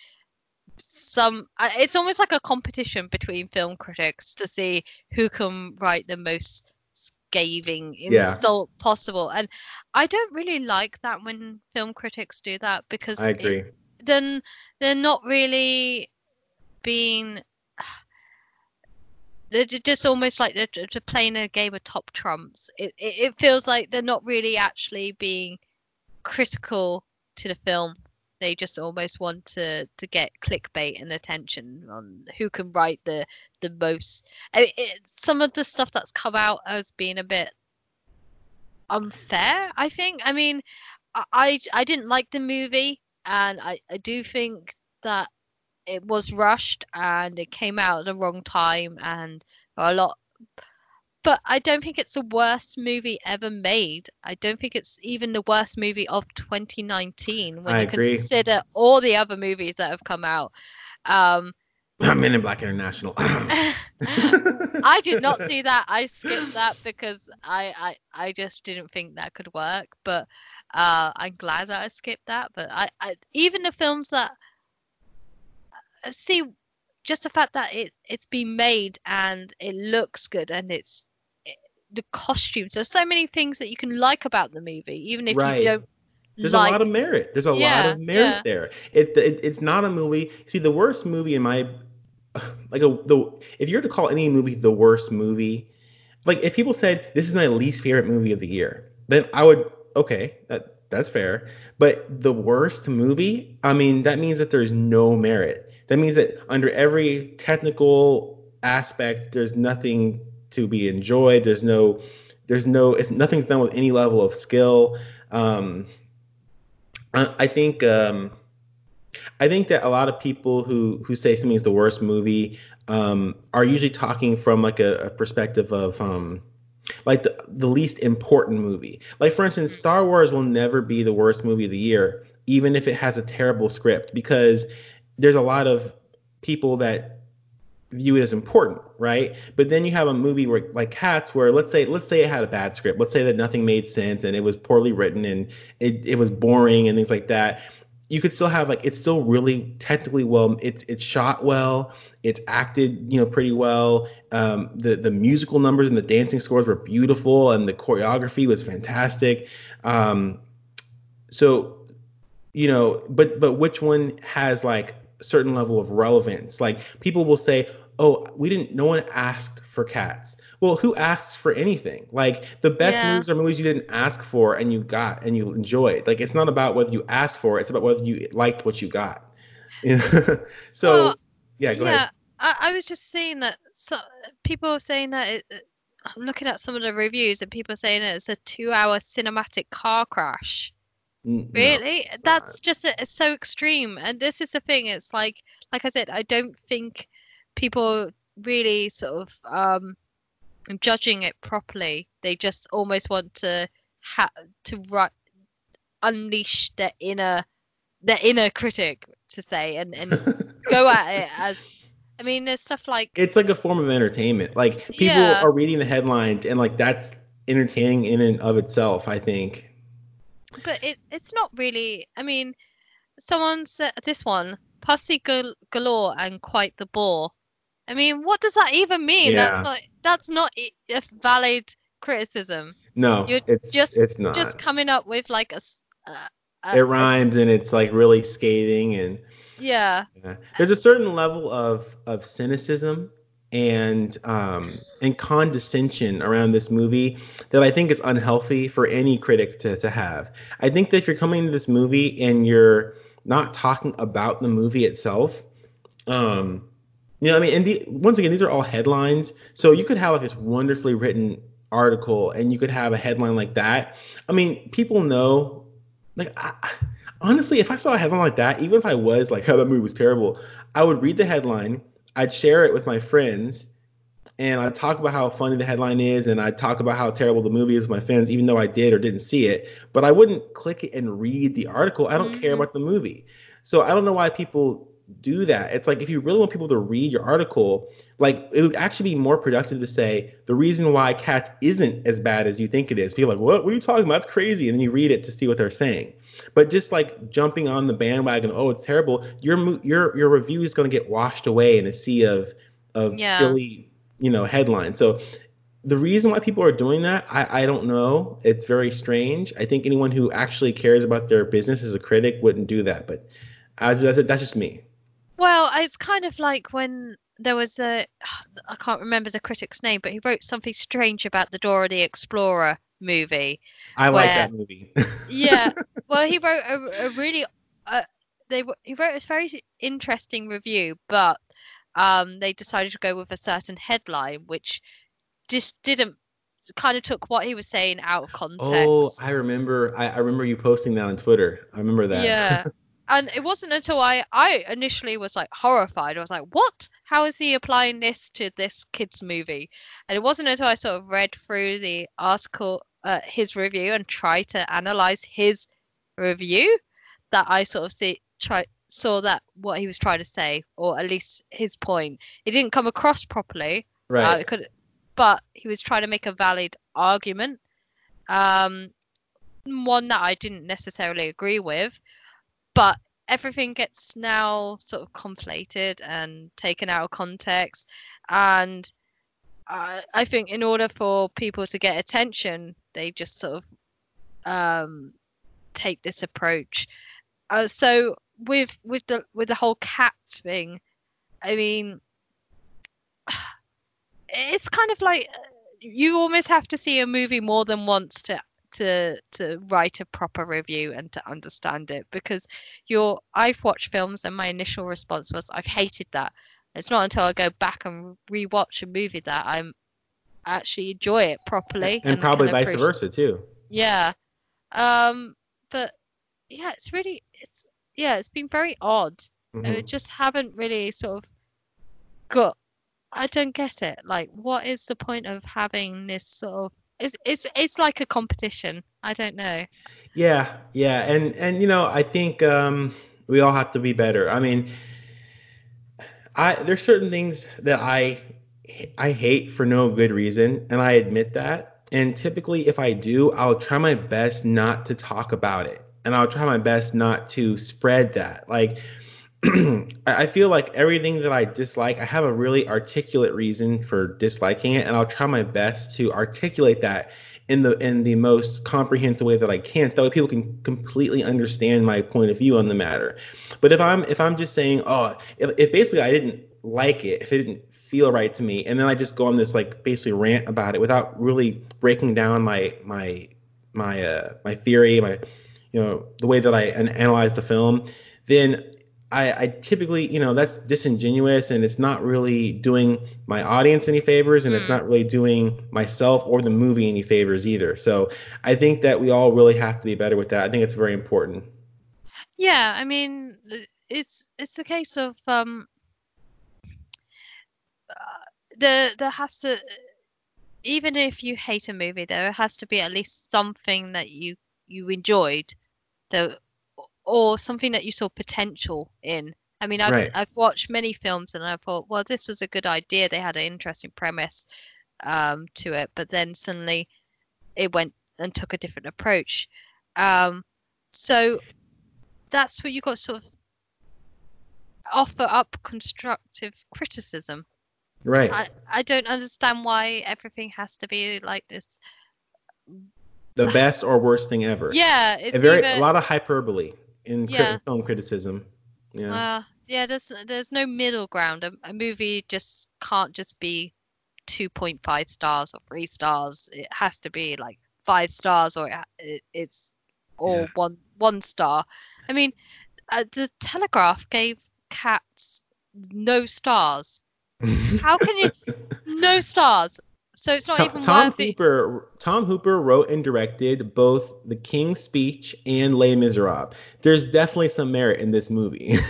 some it's almost like a competition between film critics to see who can write the most scathing Yeah. insult possible, and I don't really like that when film critics do that because I it- agree. then they're not really being they're just almost like they're just playing a game of top trumps it, it, it feels like they're not really actually being critical to the film. They just almost want to to get clickbait and attention on who can write the the most. I mean, it, some of the stuff that's come out has been a bit unfair i think. I mean I, I I didn't like the movie, and I, I do think that it was rushed and it came out at the wrong time and a lot. But I don't think it's the worst movie ever made. I don't think it's even the worst movie of 2019 when I you agree. consider all the other movies that have come out. Um, Men in Black International. I did not see that. I skipped that because I, I I just didn't think that could work. But uh, I'm glad that I skipped that. But I, I even the films that Uh, see just the fact that it it's been made and it looks good and it's it, the costumes. There's so many things that you can like about the movie, even if Right. you don't There's like. a lot of merit. There's a lot of merit yeah. there. It, it it's not a movie. See, the worst movie in my like a the if you're to call any movie the worst movie, like if people said this is my least favorite movie of the year, then I would okay, that that's fair. But the worst movie, I mean, that means that there's no merit. That means that under every technical aspect, there's nothing to be enjoyed. There's no there's no it's nothing's done with any level of skill. Um, I, I think um, I think that a lot of people who who say something is the worst movie um, are usually talking from like a, a perspective of um, like the, the least important movie. Like for instance, Star Wars will never be the worst movie of the year, even if it has a terrible script, because there's a lot of people that view it as important, right? But then you have a movie where like Cats, where let's say let's say it had a bad script, let's say that nothing made sense and it was poorly written and it, it was boring and things like that. you could still have like it's still really technically well. It's it's shot well. It's acted you know pretty well. Um, the the musical numbers and the dancing scores were beautiful, and the choreography was fantastic. Um, so you know, but but which one has like a certain level of relevance? Like people will say, "Oh, we didn't. No one asked for cats." Well, who asks for anything? Like the best Yeah. movies are movies you didn't ask for and you got and you enjoyed. Like it's not about whether you asked for it; it's about whether you liked what you got. So, Well, yeah, go yeah, ahead. I, I was just saying that so, people are saying that it, I'm looking at some of the reviews and people are saying that it's a two-hour cinematic car crash. N- no, Really? That's just a, it's so extreme. And this is the thing. It's like, like I said, I don't think people really sort of um judging it properly. They just almost want to ha to ru- unleash their inner their inner critic to say and and go at it as. I mean, there's stuff like it's like a form of entertainment. Like people Yeah. are reading the headlines and like that's entertaining in and of itself. I think. But it it's not really. I mean, someone said this one pussy gal- galore and quite the bore. I mean, what does that even mean? Yeah. That's not that's not a valid criticism. No, You're it's just it's not. just coming up with like a. it a- rhymes and it's like really scathing and yeah, yeah. there's a certain level of of cynicism and um and condescension around this movie that I think is unhealthy for any critic to to have. I think that if you're coming to this movie and you're not talking about the movie itself, um you know, I mean, and the, once again, these are all headlines. So you could have like this wonderfully written article, and you could have a headline like that. I mean, people know. Like, I, honestly, if I saw a headline like that, even if I was like, "Oh, that movie was terrible," I would read the headline, I'd share it with my friends, and I'd talk about how funny the headline is, and I'd talk about how terrible the movie is with my friends, even though I did or didn't see it. But I wouldn't click it and read the article. I don't care Mhm. about the movie. So I don't know why people do that. It's like if you really want people to read your article, like it would actually be more productive to say the reason why Cats isn't as bad as you think it is. People are like, what? What are you talking about? That's crazy. And then you read it to see what they're saying. But just like jumping on the bandwagon, oh, it's terrible. Your your your review is going to get washed away in a sea of of Yeah. silly, you know, headlines. So the reason why people are doing that, I, I don't know. It's very strange. I think anyone who actually cares about their business as a critic wouldn't do that. But I, that's, that's just me. Well, it's kind of like when there was a I can't remember the critic's name, but he wrote something strange about the Dora the Explorer movie. I like that movie. Yeah, well, he wrote a, a really uh, they he wrote a very interesting review, but um, they decided to go with a certain headline, which just didn't kind of took what he was saying out of context. oh, I remember. I, I remember you posting that on Twitter. I remember that. Yeah. And it wasn't until I I initially was like horrified. I was like, "What? How is he applying this to this kids movie?" And it wasn't until I sort of read through the article, uh, his review, and try to analyze his review that I sort of see try saw that what he was trying to say, or at least his point. It didn't come across properly. Uh, right. it could, but he was trying to make a valid argument. Um, one that I didn't necessarily agree with, but everything gets now sort of conflated and taken out of context. And I, I think in order for people to get attention, they just sort of um, take this approach. Uh, so with with the with the whole cat thing, I mean, it's kind of like uh, you almost have to see a movie more than once to to to write a proper review and to understand it because you're I've watched films and my initial response was I've hated that. It's not until I go back and rewatch a movie that I'm actually enjoy it properly and probably vice appreciate- versa too. yeah. Um but yeah, it's really it's yeah, it's been very odd. I Mhm. just haven't really sort of got I don't get it. Like what is the point of having this sort of it's it's it's like a competition. I don't know. Yeah, yeah, and and you know, I think um, we all have to be better. I mean, I there's certain things that I I hate for no good reason, and I admit that. And typically, if I do, I'll try my best not to talk about it. and I'll try my best not to spread that. Like, I feel like everything that I dislike, I have a really articulate reason for disliking it, and I'll try my best to articulate that in the in the most comprehensive way that I can, so that way people can completely understand my point of view on the matter. But if I'm if I'm just saying, oh, if, if basically I didn't like it, if it didn't feel right to me, and then I just go on this like basically rant about it without really breaking down my my my uh my theory, my you know the way that I an- analyze the film, then I, I typically, you know, that's disingenuous and it's not really doing my audience any favors and it's Mm. not really doing myself or the movie any favors either. So I think that we all really have to be better with that. I think it's very important. Yeah, I mean, it's it's a case of um, there there has to, even if you hate a movie, there has to be at least something that you you enjoyed, the or something that you saw potential in. I mean, I've Right. I've watched many films and I thought, well, this was a good idea. They had an interesting premise um, to it, but then suddenly it went and took a different approach. Um, so that's where you got to sort of offer up constructive criticism. Right. I, I don't understand why everything has to be like this. the best or worst thing ever. Yeah, it's a very either, a lot of hyperbole in Yeah. film criticism. Yeah. Uh, yeah, there's there's no middle ground. A, a movie just can't just be 2.5 stars or three stars. It has to be like five stars or it, it, it's all Yeah. one one star. I mean, uh, the Telegraph gave Cats no stars. How can you no stars? So it's not Tom, even Tom worthy. Hooper Tom Hooper wrote and directed both The King's Speech and Les Miserables. There's definitely some merit in this movie.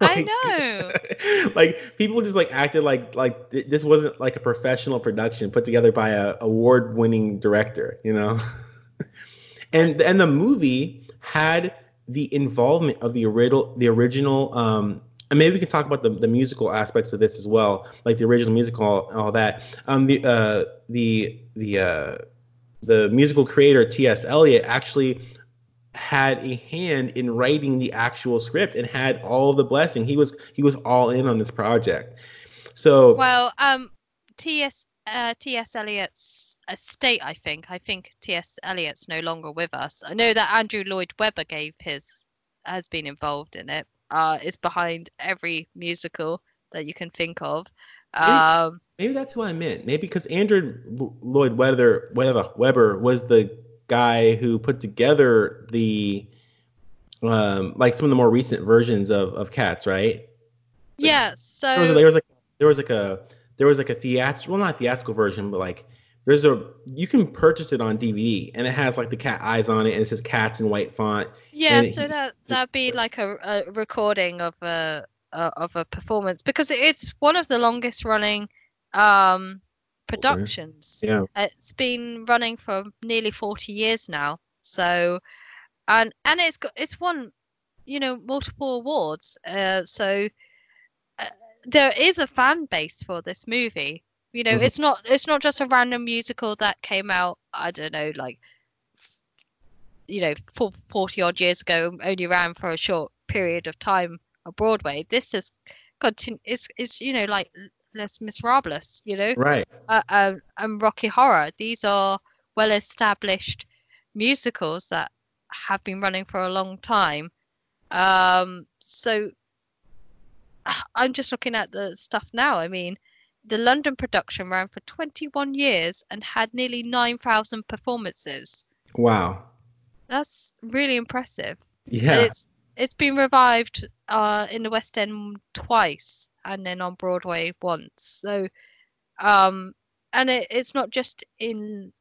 I know. like people just like acted like like th- this wasn't like a professional production put together by a award-winning director, you know. and and the movie had the involvement of the original the original um and maybe we can talk about the, the musical aspects of this as well, like the original musical and all that. Um, the uh, the the uh, the musical creator T.S. Eliot actually had a hand in writing the actual script and had all the blessing. He was he was all in on this project. So Well, um, T.S. Uh, T.S. Eliot's estate, I think. I think T.S. Eliot's no longer with us. I know that Andrew Lloyd Webber gave his has been involved in it. Uh, is behind every musical that you can think of. Um, maybe that's what I meant. Maybe because Andrew Lloyd Webber Webber Weber was the guy who put together the um like some of the more recent versions of of Cats, right? yeah. So there was, there was like there was like a there was like a theatrical well not theatrical version but like there's a you can purchase it on dvd and it has like the cat eyes on it and it says cats in white font Yeah, so he- that that'd be like a, a recording of a, a of a performance because it's one of the longest running um productions. yeah It's been running for nearly 40 years now. So and and it's got it's won you know multiple awards. Uh so uh, there is a fan base for this movie. You know, Mhm. it's not it's not just a random musical that came out, I don't know, like you know, for 40 odd years ago, only ran for a short period of time on Broadway. This is continu- it's, it's you know, like Les Miserables, you know, right uh, um, and Rocky Horror. These are well established musicals that have been running for a long time. Um, so I'm just looking at the stuff now. I mean, the London production ran for 21 years and had nearly 9,000 performances. wow That's really impressive. And yeah It's it's been revived uh, in the West End twice and then on Broadway once. So um and it, it's not just in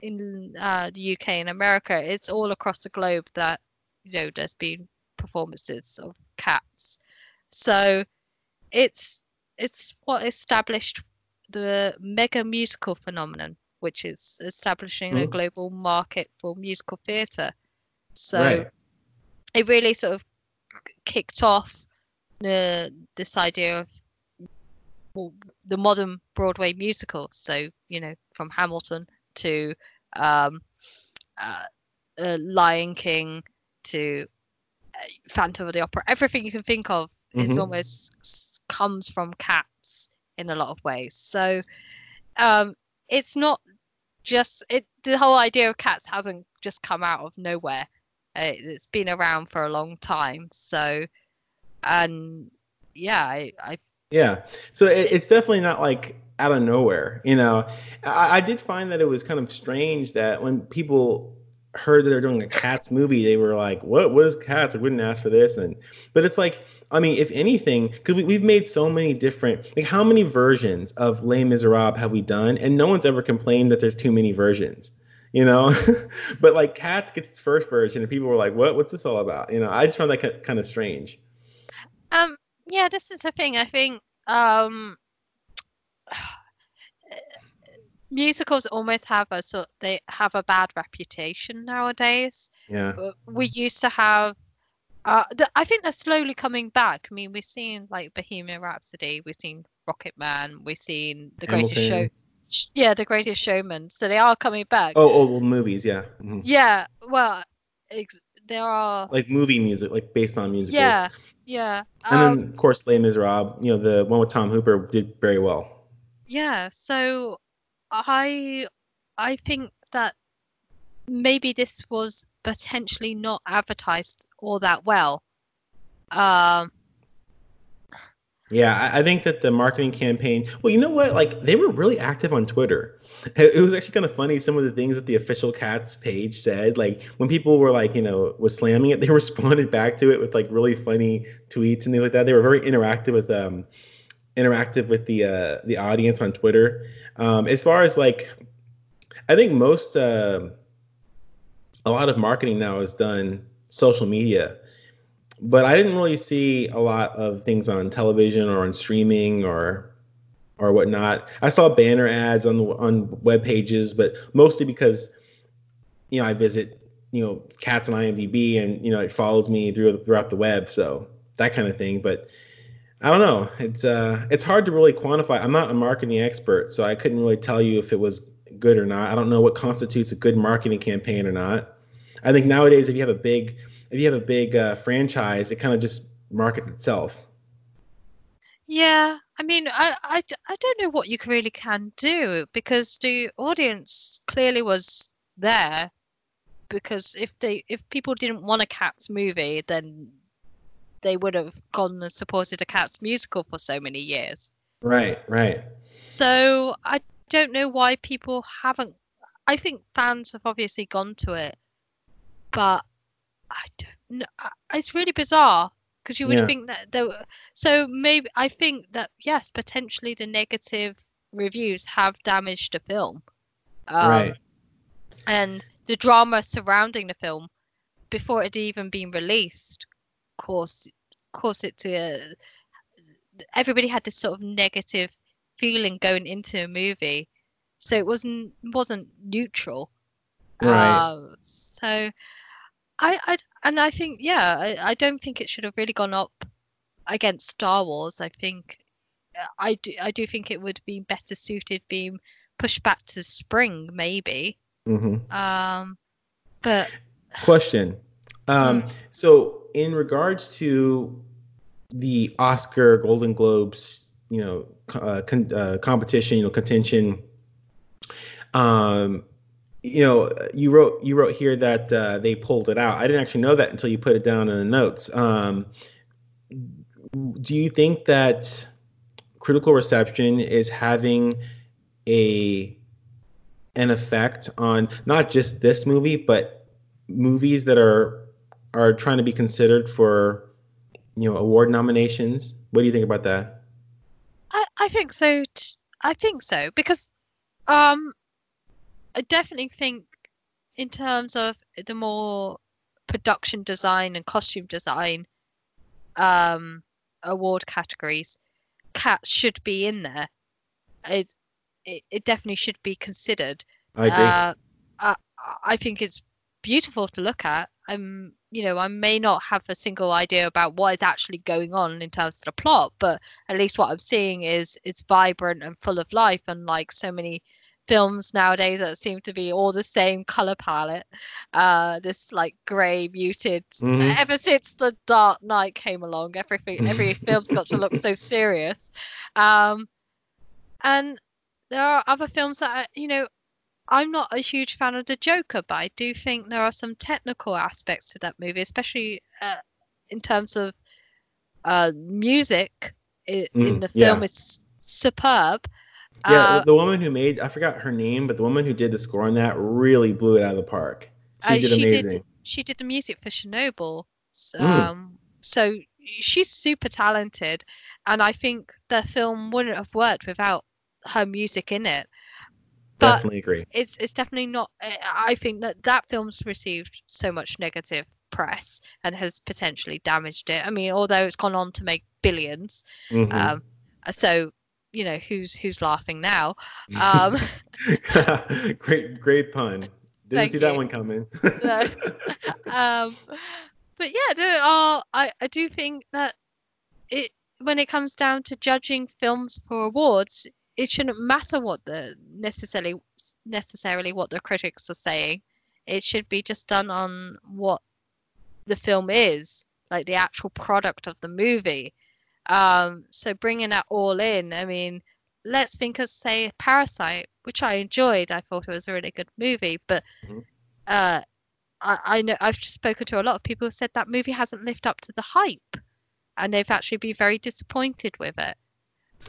in uh, the UK and America, it's all across the globe that you know there's been performances of cats. So it's it's what established the mega musical phenomenon, which is establishing a Mhm. global market for musical theatre. So right it really sort of kicked off the this idea of well, the modern Broadway musical. So you know, from Hamilton to um, uh, uh, Lion King to uh, Phantom of the Opera. Everything you can think of is Mhm. almost comes from cats in a lot of ways. So um, it's not just it. The whole idea of cats hasn't just come out of nowhere. Uh, it's been around for a long time. So, and yeah, I, I Yeah. So it, it's definitely not like out of nowhere. You know, I, I did find that it was kind of strange that when people heard that they're doing a Cats movie, they were like, "What was Cats? I wouldn't ask for this." And but it's like, I mean, if anything, because we, we've made so many different, like, how many versions of Les Miserables have we done? And no one's ever complained that there's too many versions. You know, but like Cats gets its first version, and people were like, "What? What's this all about?" You know, I just found that kind of strange. Um, yeah, this is the thing. I think um, musicals almost have a sort. They have a bad reputation nowadays. Yeah. We used to have. Uh, the, I think they're slowly coming back. I mean, we've seen like Bohemian Rhapsody, we've seen Rocket Man, we've seen The Greatest Show. Yeah, The Greatest Showman. So they are coming back. Oh, old movies, yeah. Mhm. Yeah, well, ex- there are. Like movie music, like based on music. Yeah, yeah. And um, then, of course, Les Miserables, you know, the one with Tom Hooper did very well. Yeah, so I I think that maybe this was potentially not advertised all that well. Um Yeah, I, I think that the marketing campaign. Well, you know what? Like they were really active on Twitter. It, was actually kind of funny. Some of the things that the official Cats page said, like when people were like, you know, was slamming it, they responded back to it with like really funny tweets and things like that. They were very interactive with um, interactive with the uh, the audience on Twitter. Um, as far as like, I think most uh, a lot of marketing now is done social media but I didn't really see a lot of things on television or on streaming or or whatnot. I saw banner ads on the on web pages, but mostly because you know I visit you know Cats on IMDb and you know it follows me through throughout the web, so that kind of thing. But I don't know. It's uh it's hard to really quantify. I'm not a marketing expert, so I couldn't really tell you if it was good or not. I don't know what constitutes a good marketing campaign or not. I think nowadays if you have a big if you have a big uh, franchise, it kind of just markets itself. yeah, I mean I, I, I don't know what you really can do because the audience clearly was there because if they if people didn't want a Cats movie then they would have gone and supported a Cats musical for so many years. Right, right. So I don't know why people haven't. I think fans have obviously gone to it, but I don't know. It's really bizarre because you would Yeah. think that there. were- So maybe I think that yes, potentially the negative reviews have damaged the film. Um, Right. And the drama surrounding the film before it had even been released caused caused it to. Uh, everybody had this sort of negative feeling going into a movie, so it wasn't wasn't neutral. Right. Uh, so, I, I and I think yeah, I, I don't think it should have really gone up against Star Wars. I think uh, I do I do think it would be better suited being pushed back to spring maybe. hmm Um, but Question. Um, Hmm. So, in regards to the Oscar, Golden Globes, you know, uh, con- uh, competition, you know, contention. Um, you know, you wrote you wrote here that uh, they pulled it out. I didn't actually know that until you put it down in the notes. Um, do you think that critical reception is having a an effect on not just this movie, but movies that are are trying to be considered for you know award nominations? What do you think about that? I, I think so. T- I think so because um, I definitely think in terms of the more production design and costume design um, award categories, cats should be in there. It, it it definitely should be considered. I agree. Uh, I, I think it's beautiful to look at. I'm, you know, I may not have a single idea about what is actually going on in terms of the plot, but at least what I'm seeing is it's vibrant and full of life, unlike so many films nowadays that seem to be all the same color palette. Uh, this like grey muted. Mhm. Ever since the Dark Knight came along, everything every film's got to look so serious. Um, and there are other films that I, you know I'm not a huge fan of the Joker, but I do think there are some technical aspects to that movie, especially uh, in terms of uh, music. i in Mm, the film yeah. is superb. Yeah, Uh, the, woman who made I forgot her name, but the woman who did the score on that really blew it out of the park. She Uh, did she amazing. did she did the music for Chernobyl. So, Mm. um, so she's super talented, and I think the film wouldn't have worked without her music in it. But Definitely agree. it's it's definitely not. I I think that that film's received so much negative press and has potentially damaged it. I mean, although it's gone on to make 1000000000s Mhm. um, so you know who's who's laughing now. Um, great, great pun. Didn't see that one coming. No. um, but yeah. I I do think that it when it comes down to judging films for awards, it shouldn't matter what the necessarily necessarily what the critics are saying. It should be just done on what the film is, like the actual product of the movie. Um, so bringing that all in, I mean, let's think of say Parasite, which I enjoyed. I thought it was a really good movie, but Mhm. uh, I, I know I've spoken to a lot of people who said that movie hasn't lived up to the hype, and they've actually been very disappointed with it.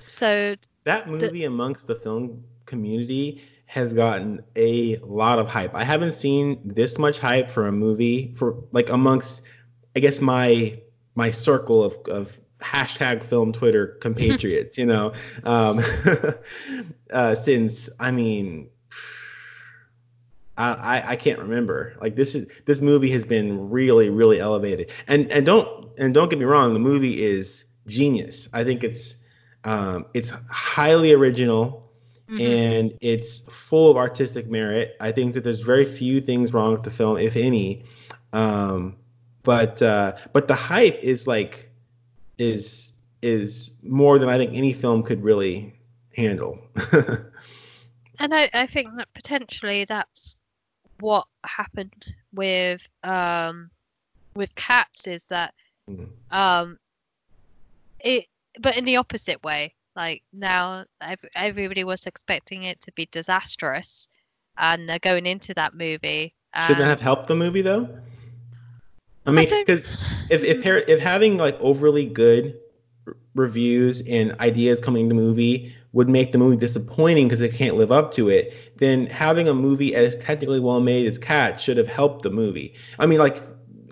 So That movie amongst the film community has gotten a lot of hype. I haven't seen this much hype for a movie for like amongst I guess my my circle of of hashtag film Twitter compatriots, you know. Um uh since I mean I, I I can't remember. Like this is this movie has been really really elevated. And and don't and don't get me wrong, the movie is genius. I think it's um, it's highly original mhm. and it's full of artistic merit. I think that there's very few things wrong with the film, if any. Um, but uh, but the hype is like is is more than I think any film could really handle. And I, I think that potentially that's what happened with um with cats is that Mhm. um it but in the opposite way. Like now ev- everybody was expecting it to be disastrous and they're going into that movie. Shouldn't that have helped the movie though? I mean, because if if par- if having like overly good r- reviews and ideas coming to movie would make the movie disappointing because it can't live up to it, then having a movie as technically well made as Cat should have helped the movie. I mean, like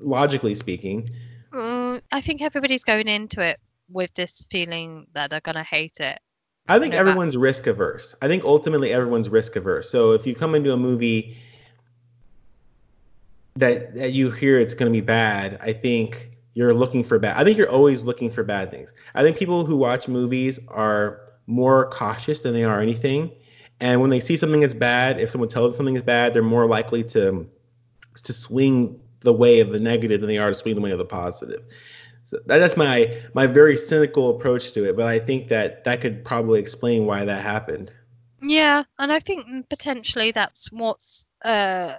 logically speaking, Mm, I think everybody's going into it with this feeling that they're gonna hate it. I think everyone's risk averse. I think ultimately everyone's risk averse. So if you come into a movie that that you hear it's going to be bad, I think you're looking for bad. I think you're always looking for bad things. I think people who watch movies are more cautious than they are anything. And when they see something that's bad, if someone tells them something is bad, they're more likely to to swing the way of the negative than they are to swing the way of the positive. So that, that's my my very cynical approach to it, but I think that that could probably explain why that happened. Yeah, and I think mm, potentially that's what's uh,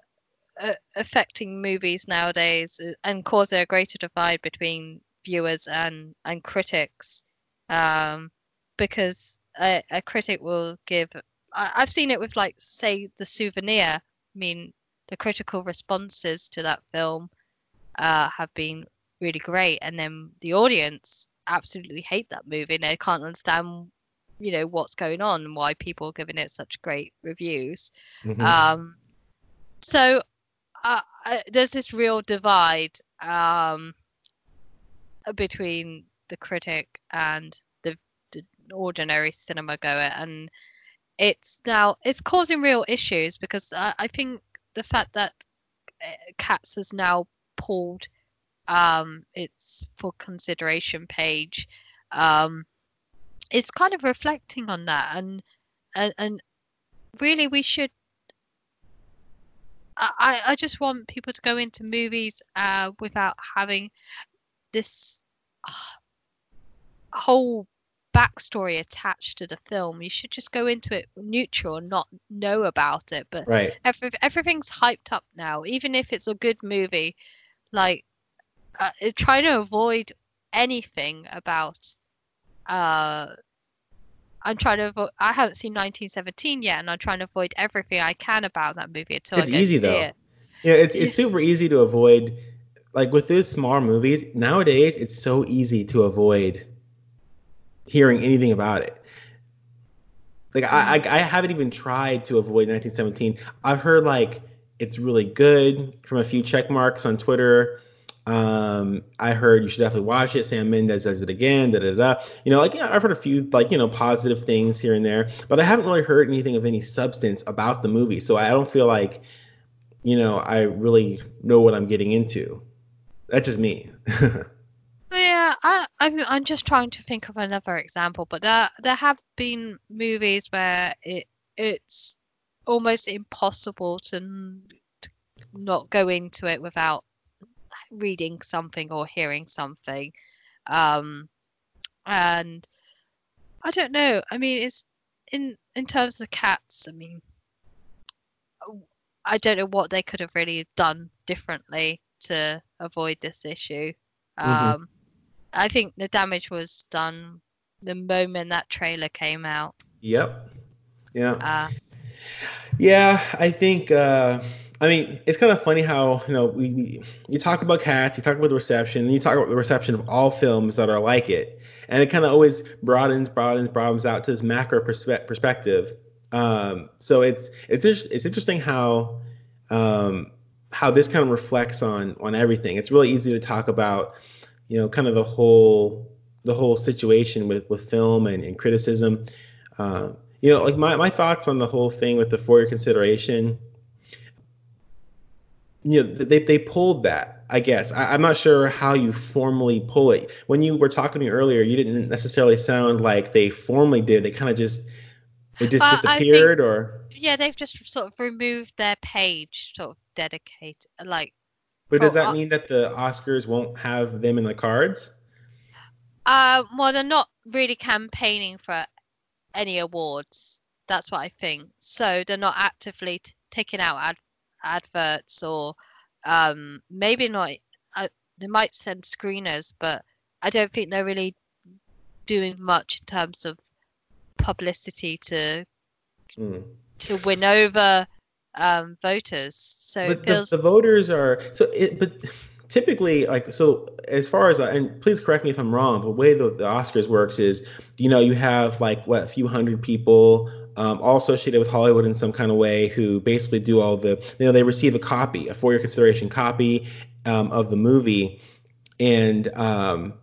uh, affecting movies nowadays uh, and causing a greater divide between viewers and and critics, um, because a, a critic will give. I, I've seen it with like say the Souvenir. I mean, the critical responses to that film uh, have been really great, and then the audience absolutely hate that movie and they can't understand you know what's going on and why people are giving it such great reviews Mhm. um so uh, uh, there's this real divide um between the critic and the, the ordinary cinema goer and it's now it's causing real issues because I, I think the fact that uh, cats has now pulled um its for consideration page um it's kind of reflecting on that and and, and really we should I, I just want people to go into movies uh without having this uh, whole backstory attached to the film. You should just go into it neutral and not know about it. But Right. every, everything's hyped up now, even if it's a good movie. Like, uh, trying to avoid anything about. Uh, I'm trying to avoid. I haven't seen 1917 yet, and I'm trying to avoid everything I can about that movie until It's I easy though. it. Yeah, it's it's super easy to avoid. Like with those small movies nowadays, it's so easy to avoid hearing anything about it. Like I, mm-hmm. I I haven't even tried to avoid 1917. I've heard like it's really good from a few check marks on Twitter. Um, I heard you should definitely watch it. Sam Mendes does it again. Da da da. You know, like yeah, I've heard a few like you know positive things here and there, but I haven't really heard anything of any substance about the movie. So I don't feel like you know, I really know what I'm getting into. That's just me. Yeah, I, I'm I'm just trying to think of another example, but there there have been movies where it it's almost impossible to, to not go into it without reading something or hearing something, um, and I don't know. I mean, it's in in terms of cats. I mean, I don't know what they could have really done differently to avoid this issue. Mhm. Um, I think the damage was done the moment that trailer came out. yep. Yeah. Uh, Yeah, I think. Uh, I mean, it's kind of funny how you know we, we you talk about cats, you talk about the reception, and you talk about the reception of all films that are like it, and it kind of always broadens, broadens, broadens out to this macro perspe- perspective. Um, so it's it's just it's interesting how um, how this kind of reflects on on everything. It's really easy to talk about, you know, kind of the whole the whole situation with with film and, and criticism. Uh, you know, like my, my thoughts on the whole thing with the for your consideration. You know, they they pulled that. I guess I, I'm not sure how you formally pull it. When you were talking to me earlier, you didn't necessarily sound like they formally did. They kind of just it just Well, I think- disappeared, or yeah, they've just sort of removed their page, sort of dedicate, like but does that uh, mean that the Oscars won't have them in the cards? Uh, well, they're not really campaigning for any awards. That's what I think. So they're not actively t- taking out ad- adverts or um, maybe not. Uh, they might send screeners, but I don't think they're really doing much in terms of publicity to Hmm. to win over um, voters. So but it the, feels the voters are so it but typically like so as far as I, and please correct me if i'm wrong but the way the, the oscars works is you know you have like what a few hundred people um, all associated with hollywood in some kind of way who basically do all the you know they receive a copy a for your consideration copy um, of the movie. And um,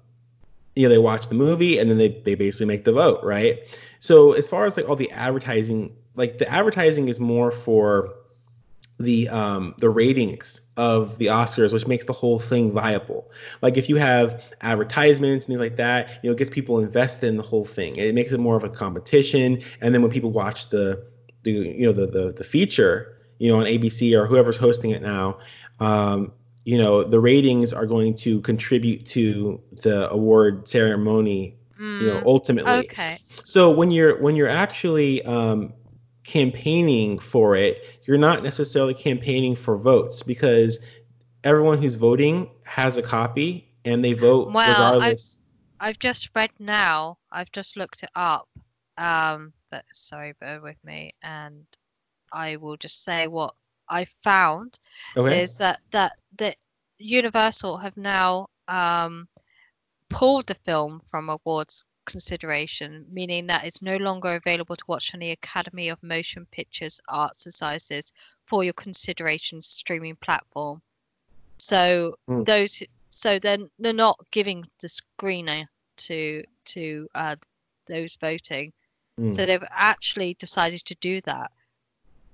you know they watch the movie and then they, they basically make the vote right? So as far as like all the advertising like the advertising is more for the um the ratings of the Oscars, which makes the whole thing viable. Like if you have advertisements and things like that, you know, it gets people invested in the whole thing. It makes it more of a competition. And then when people watch the the you know the the, the feature, you know, on ABC or whoever's hosting it now, um, you know, the ratings are going to contribute to the award ceremony, you know, Mm, ultimately. okay. So when you're when you're actually um, campaigning for it, you're not necessarily campaigning for votes because everyone who's voting has a copy and they vote Well, I've- I've just read now. I've just looked it up. Um, but sorry, bear with me, and I will just say what I found Okay. is that that that Universal have now um pulled the film from awards consideration, meaning that it's no longer available to watch on the Academy of Motion Pictures Arts Societies for your consideration streaming platform. So Hmm. those, so then they're not giving the screener to to uh, those voting. Hmm. So they've actually decided to do that,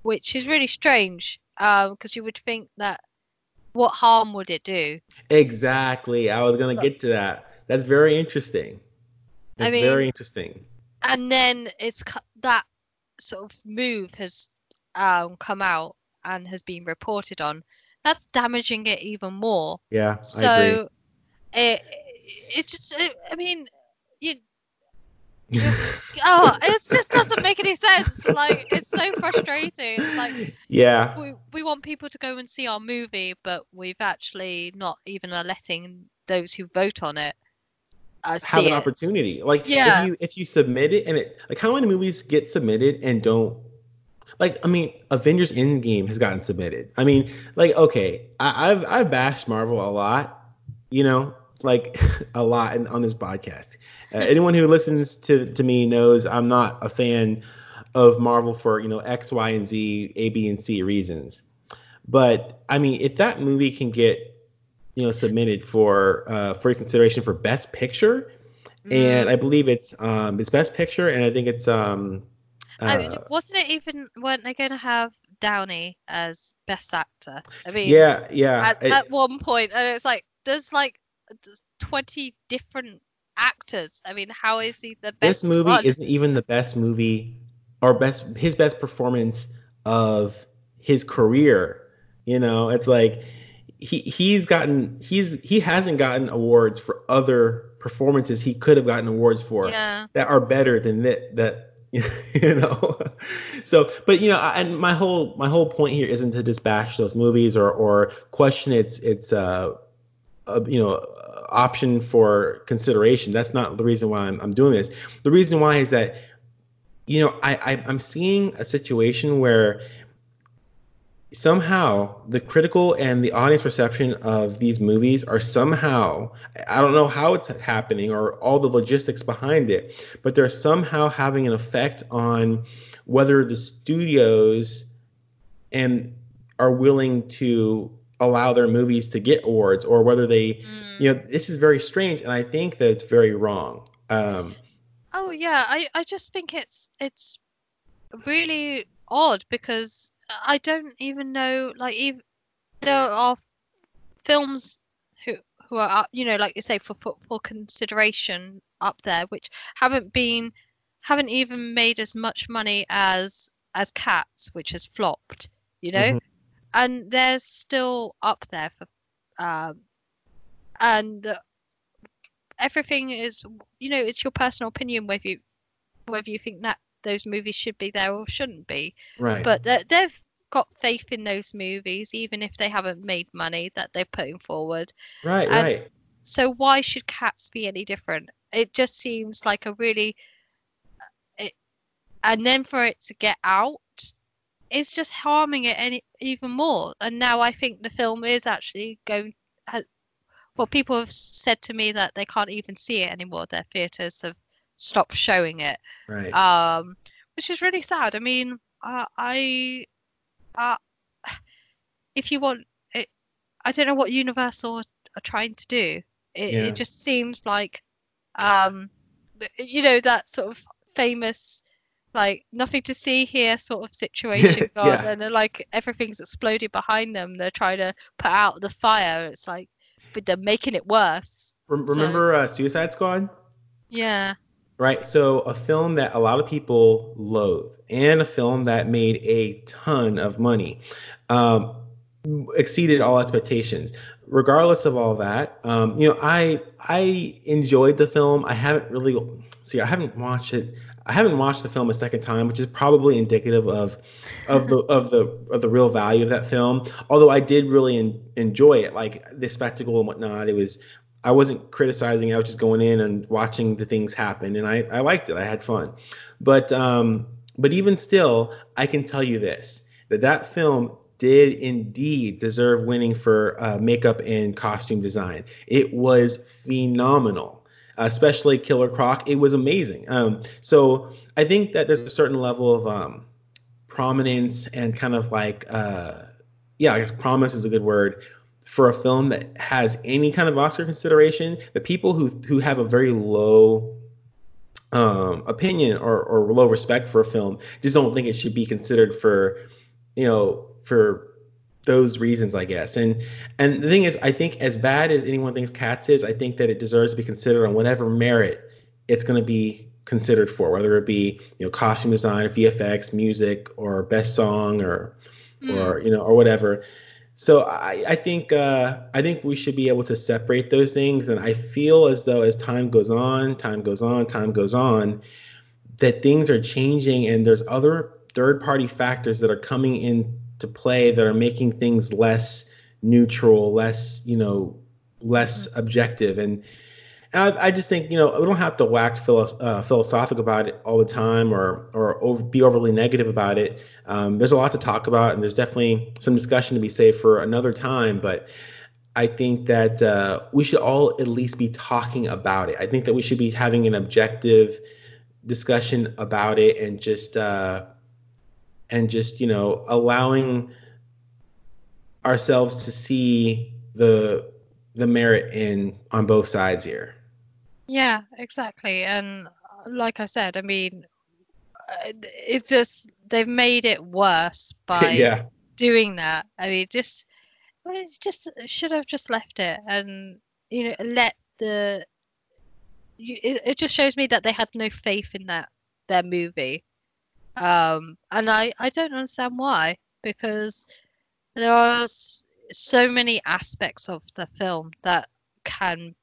which is really strange um because you would think that what harm would it do? Exactly. I was gonna get to that. That's very interesting. I mean- very interesting. and then it's that sort of move has um, come out and has been reported on. That's damaging it even more. Yeah, I agree. So it, it just, it, I mean, you, oh, it just doesn't make any sense. Like it's so frustrating. It's like yeah, we we want people to go and see our movie, but we've actually not even are letting those who vote on it uh, have an it. opportunity. Like Yeah. if you if you submit it and it like how many movies get submitted and don't like I mean Avengers Endgame has gotten submitted. I mean like okay I, I've I've bashed Marvel a lot, you know like a lot in, on this podcast. Uh, anyone who listens to to me knows I'm not a fan of Marvel for you know X Y and Z A B and C reasons. But I mean if that movie can get you know submitted for uh for consideration for best picture and Mm. i believe it's um it's best picture and i think it's um I uh, mean, wasn't it even? weren't they going to have Downey as best actor? I mean, yeah yeah at, it- at one point, and it's like there's like there's twenty different actors. I mean, how is he the best? this movie one? isn't even the best movie or best his best performance of his career you know it's like he he's gotten he's he hasn't gotten awards for other performances he could have gotten awards for Yeah. that are better than that that you know? So but you know I- and my whole my whole point here isn't to just bash those movies or or question its its uh, uh you know option for consideration. That's not the reason why I'm, I'm doing this. The reason why is that you know I, I i'm seeing a situation where somehow the critical and the audience reception of these movies are somehow i don't know how it's happening or all the logistics behind it but they're somehow having an effect on whether the studios and are willing to allow their movies to get awards or whether they Mm. you know this is very strange and i think that it's very wrong um Oh yeah, I I just think it's it's really odd because I don't even know like even there are films who who are up, you know like you say for for, for consideration up there which haven't been haven't even made as much money as as Cats which has flopped you know Mhm. and they're still up there for um and everything is you know it's your personal opinion whether you whether you think that those movies should be there or shouldn't be. Right. But they- they've got faith in those movies even if they haven't made money that they're putting forward. Right and- right. so why should cats be any different? It just seems like a really uh, it, and then for it to get out it's just harming it any even more. And now i think the film is actually going has, well people have said to me that they can't even see it anymore their theaters have stopped showing it right. um which is really sad. I mean uh, i uh, if you want it i don't know what universal are, are trying to do. It, Yeah. it just seems like um you know that sort of famous like nothing to see here sort of situation gone Yeah. and then like everything's exploded behind them. They're trying to put out the fire. It's like but they're making it worse. Rem- so- remember uh, suicide squad? Yeah right? So a film that a lot of people loathe and a film that made a ton of money um, exceeded all expectations. Regardless of all that um, you know i i enjoyed the film. I haven't really see i haven't watched it i haven't watched the film a second time which is probably indicative of of the of the of the real value of that film. Although i did really en- enjoy it like the spectacle and whatnot it was I wasn't criticizing. I was just going in and watching the things happen, and I, I liked it. I had fun, but um, but even still, I can tell you this: that that film did indeed deserve winning for uh, makeup and costume design. It was phenomenal, especially Killer Croc. It was amazing. Um, so I think that there's a certain level of um, prominence and kind of like uh, yeah, I guess promise is a good word for a film that has any kind of Oscar consideration, the people who who have a very low um, opinion or, or low respect for a film just don't think it should be considered for, you know, for those reasons, I guess. And and the thing is, I think as bad as anyone thinks Cats is, I think that it deserves to be considered on whatever merit it's going to be considered for, whether it be you know costume design, VFX, music, or best song, or or you know or whatever so i i think uh i think we should be able to separate those things and i feel as though as time goes on time goes on time goes on that things are changing and there's other third party factors that are coming into play that are making things less neutral, less, you know, less objective. And, and I, I, just think, you know, we don't have to wax philo- uh, philosophical about it all the time or, or over, be overly negative about it. Um, there's a lot to talk about and there's definitely some discussion to be saved for another time. But I think that uh, we should all at least be talking about it. I think that we should be having an objective discussion about it and just uh, and just you know allowing ourselves to see the the merit in on both sides here. Yeah, exactly. And uh, like I said, I mean, uh, it's just they've made it worse by yeah. doing that. I mean, just just should have just left it and you know let the you, it, it just shows me that they had no faith in that their movie um and i i don't understand why because there are so many aspects of the film that can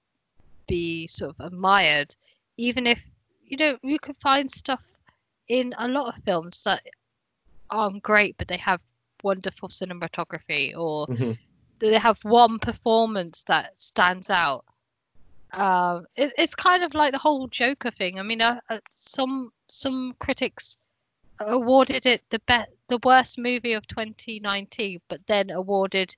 be sort of admired even if you know you can find stuff in a lot of films that aren't great but they have wonderful cinematography or mm-hmm. they have one performance that stands out um, it, it's kind of like the whole Joker thing. I mean, uh, uh, some some critics awarded it the best, the worst movie of 2019, but then awarded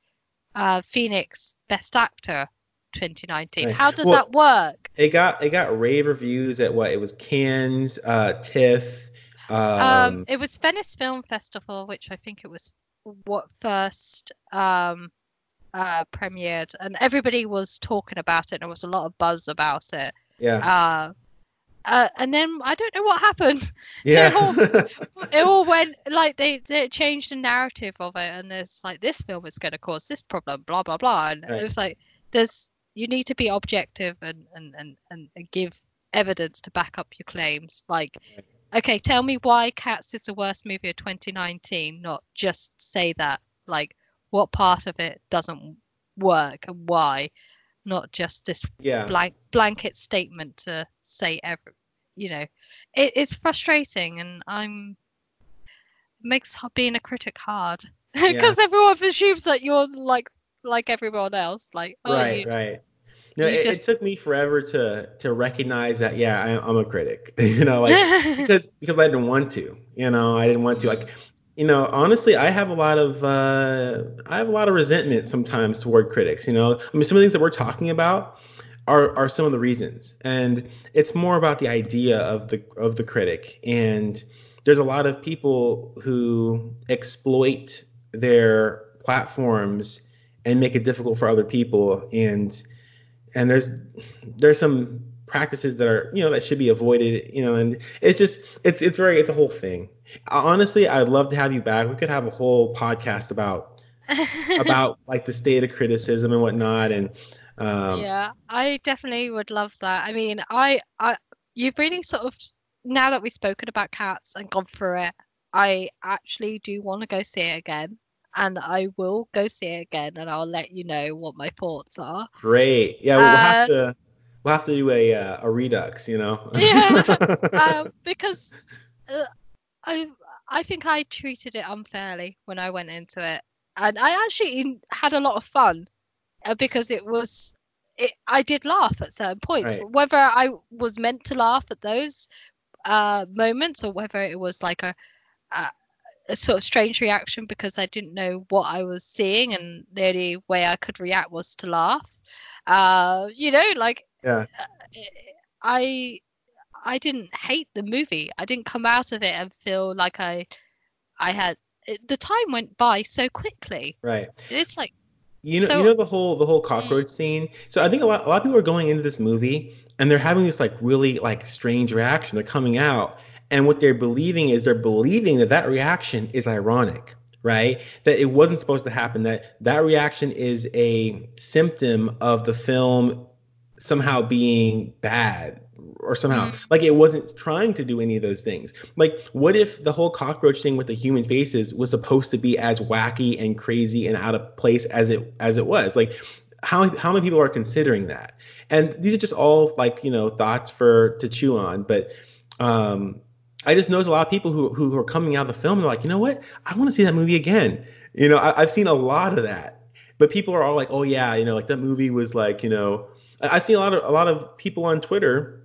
uh, Phoenix Best Actor 2019. Right. How does well, that work? It got it got rave reviews at what it was Cannes, uh, TIFF. Um, um, it was Venice Film Festival, which I think it was what first um uh, premiered, and everybody was talking about it. And there was a lot of buzz about it. Yeah. Uh, uh, and then I don't know what happened. Yeah. It all, it all went like they, they changed the narrative of it, and it's like this film is going to cause this problem, blah blah blah. And right. it was like there's you need to be objective and and, and and and give evidence to back up your claims. Like, okay, tell me why Cats is the worst movie of 2019, not just say that. Like, what part of it doesn't work and why not just this yeah. blank blanket statement to say every you know it, it's frustrating and i'm it makes being a critic hard because yeah. everyone assumes that you're like like everyone else like oh, right right no, it, just... it, took me forever to to recognize that. Yeah, I, am a critic. you know, like because because I didn't want to. You know, I didn't want to. Like you know, honestly, I have a lot of uh, I have a lot of resentment sometimes toward critics. You know, I mean, some of the things that we're talking about are are some of the reasons, and it's more about the idea of the of the critic. And there's a lot of people who exploit their platforms and make it difficult for other people. And and there's there's some practices that are you know that should be avoided. You know, and it's just it's it's very it's a whole thing honestly, I'd love to have you back. We could have a whole podcast about about like the state of criticism and whatnot. And um, yeah, I definitely would love that. I mean, I, I, you've really sort of now that we've spoken about cats and gone through it, I actually do want to go see it again. And I will go see it again, and I'll let you know what my thoughts are. Great, yeah, we'll uh, have to we'll have to do a uh, a redux, you know. yeah, um, because uh, I I think I treated it unfairly when I went into it, and I actually had a lot of fun uh, because it was. It, I did laugh at certain points. Right. Whether I was meant to laugh at those uh, moments or whether it was like a, a, a sort of strange reaction because I didn't know what I was seeing and the only way I could react was to laugh. Uh, you know, like yeah, uh, I I didn't hate the movie. I didn't come out of it and feel like I I had the time went by so quickly. Right. It's like you know so, you know the whole the whole cockroach mm. scene. So I think a lot a lot of people are going into this movie and they're having this like really like strange reaction. They're coming out and what they're believing is they're believing that that reaction is ironic right? That it wasn't supposed to happen that that reaction is a symptom of the film somehow being bad or somehow mm-hmm. like it wasn't trying to do any of those things. Like what if the whole cockroach thing with the human faces was supposed to be as wacky and crazy and out of place as it as it was? Like how how many people are considering that? And these are just all like you know thoughts for to chew on but um I just noticed a lot of people who who are coming out of the film. And they're like, you know what? I want to see that movie again. You know, I, I've seen a lot of that, but people are all like, oh yeah, you know, like that movie was like, you know, I, I've seen a lot of a lot of people on Twitter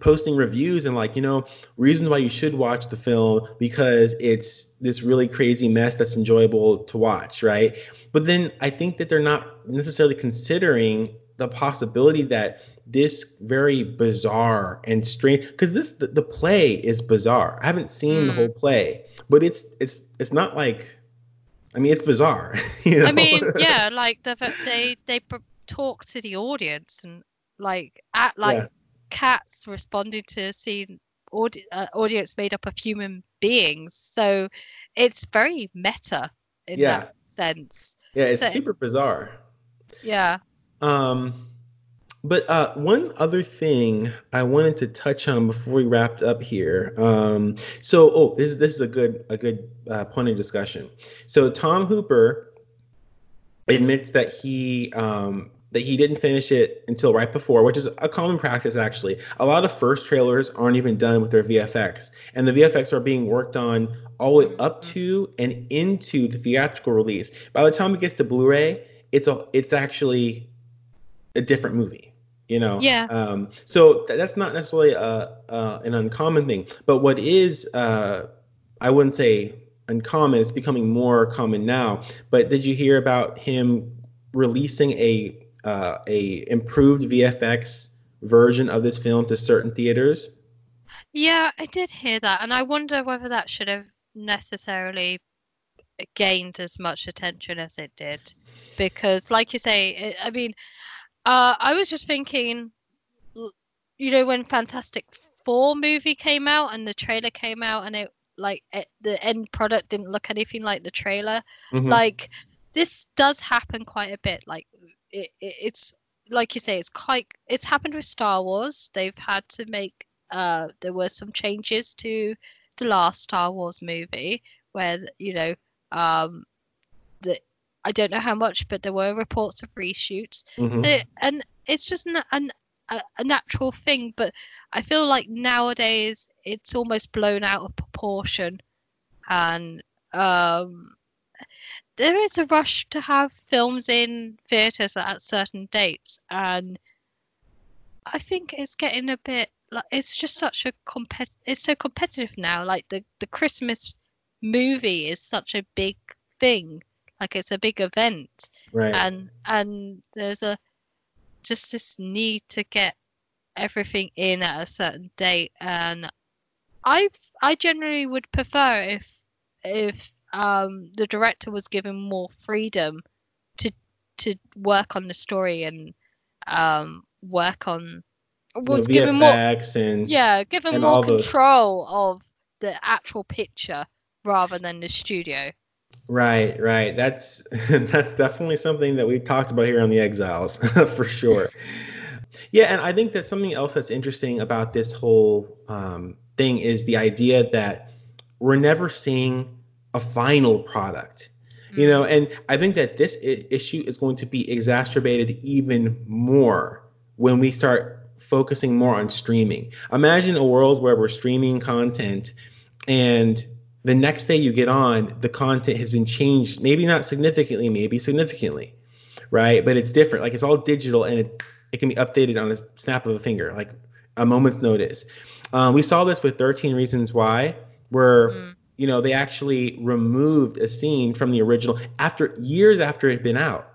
posting reviews and like you know reasons why you should watch the film because it's this really crazy mess that's enjoyable to watch right but then i think that they're not necessarily considering the possibility that this very bizarre and strange because this the, the play is bizarre i haven't seen the Mm. whole play but it's it's it's not like i mean it's bizarre you know I mean, yeah, like the they they talk to the audience and like at like Yeah. cats responded to seeing audi- uh, audience made up of human beings. So it's very meta in Yeah. that sense. yeah it's so- super bizarre Yeah. Um, but uh, one other thing I wanted to touch on before we wrapped up here. Um, so, oh, this this is a good a good uh, point of discussion. So Tom Hooper admits that he um, that he didn't finish it until right before, which is a common practice actually. A lot of first trailers aren't even done with their VFX, and the VFX are being worked on all the way up to and into the theatrical release. By the time it gets to Blu-ray, it's a it's actually a different movie you know? Yeah. um so th- that's not necessarily a, uh, an uncommon thing. But what is uh i wouldn't say uncommon it's becoming more common now. But did you hear about him releasing a uh a improved vfx version of this film to certain theaters? Yeah, I did hear that, and I wonder whether that should have necessarily gained as much attention as it did, because, like you say, it, I mean, uh, I was just thinking, you know, when Fantastic Four movie came out and the trailer came out, and it like it, the end product didn't look anything like the trailer. Mhm. Like this does happen quite a bit. Like it, it, it's like you say, it's quite. It's happened with Star Wars. They've had to make. Uh, there were some changes to the last Star Wars movie where you know um, the I don't know how much, but there were reports of reshoots, Mhm. Uh, and it's just na- an, a, a natural thing. But I feel like nowadays it's almost blown out of proportion, and um, there is a rush to have films in theaters at certain dates, and I think it's getting a bit like it's just such a compet. It's so competitive now. Like the the Christmas movie is such a big thing. Like it's a big event. Right. And and there's a just this need to get everything in at a certain date. And i i generally would prefer if if um the director was given more freedom to to work on the story and um work on The was given more and yeah given more control of the actual picture rather than the studio Right, right. That's that's definitely something that we've talked about here on the Exiles for sure. Yeah, and I think that something else that's interesting about this whole um, thing is the idea that we're never seeing a final product. You know, and I think that this I- issue is going to be exacerbated even more when we start focusing more on streaming. Imagine a world where we're streaming content and the next day you get on, the content has been changed, maybe not significantly, maybe significantly, right? But it's different. Like it's all digital and it, it can be updated on a snap of a finger, like a moment's notice. Uh, we saw this with 13 Reasons Why, where Mm. you know they actually removed a scene from the original after years after it had been out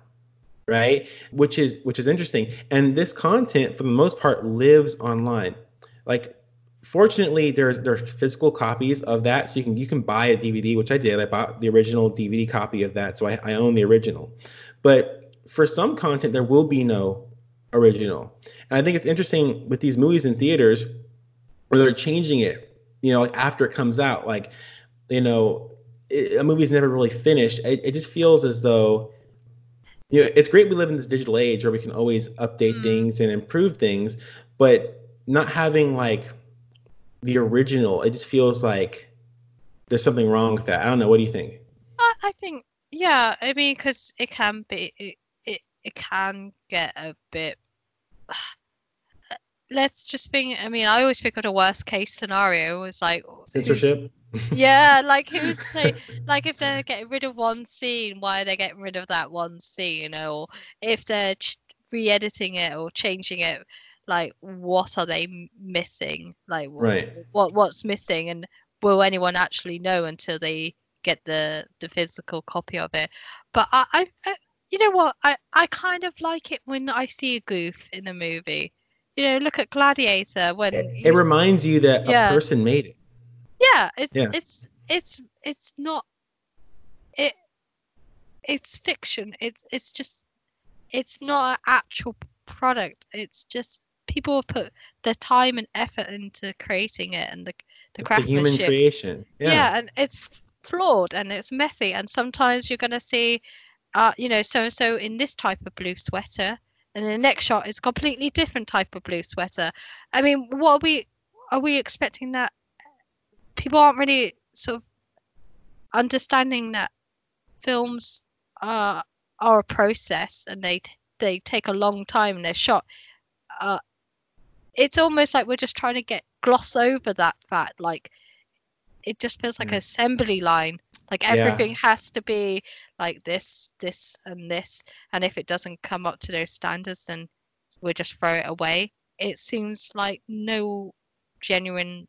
right which is which is interesting and this content for the most part lives online like fortunately there's there's physical copies of that so you can you can buy a dvd which i did. I bought the original dvd copy of that so i, I own the original. But for some content there will be no original. And i think it's interesting with these movies in theaters where they're changing it you know like after it comes out. Like you know it, a movie's never really finished. It, it just feels as though you know it's great we live in this digital age where we can always update Mm. things and improve things but not having like the original it just feels like there's something wrong with that i don't know what do you think I, I think, yeah. I mean, because it can be, it, it, it can get a bit. let's just think. I mean, I always think of the worst case scenario was like Censorship. Yeah, like who's say like if they're getting rid of one scene, why are they getting rid of that one scene? Or if they're ch- re-editing it or changing it, like what are they missing? Like Right. what what's missing, and will anyone actually know until they get the the physical copy of it? But I, I, I you know what, I I kind of like it when I see a goof in a movie. You know, look at Gladiator when It, it reminds you that Yeah. a person made it. yeah it's Yeah. it's it's it's not it it's fiction it's it's just it's not an actual product it's just people have put their time and effort into creating it and the the a human creation. yeah. Yeah. and it's flawed and it's messy and sometimes you're going to see uh you know so and so in this type of blue sweater and the next shot is a completely different type of blue sweater i mean what are we are we expecting that people aren't really sort of understanding that films are are a process and they t- they take a long time and they're shot uh it's almost like we're just trying to get gloss over that fact like it just feels like Mm. an assembly line like Yeah. everything has to be like this this and this and if it doesn't come up to those standards then we'll just throw it away it seems like no genuine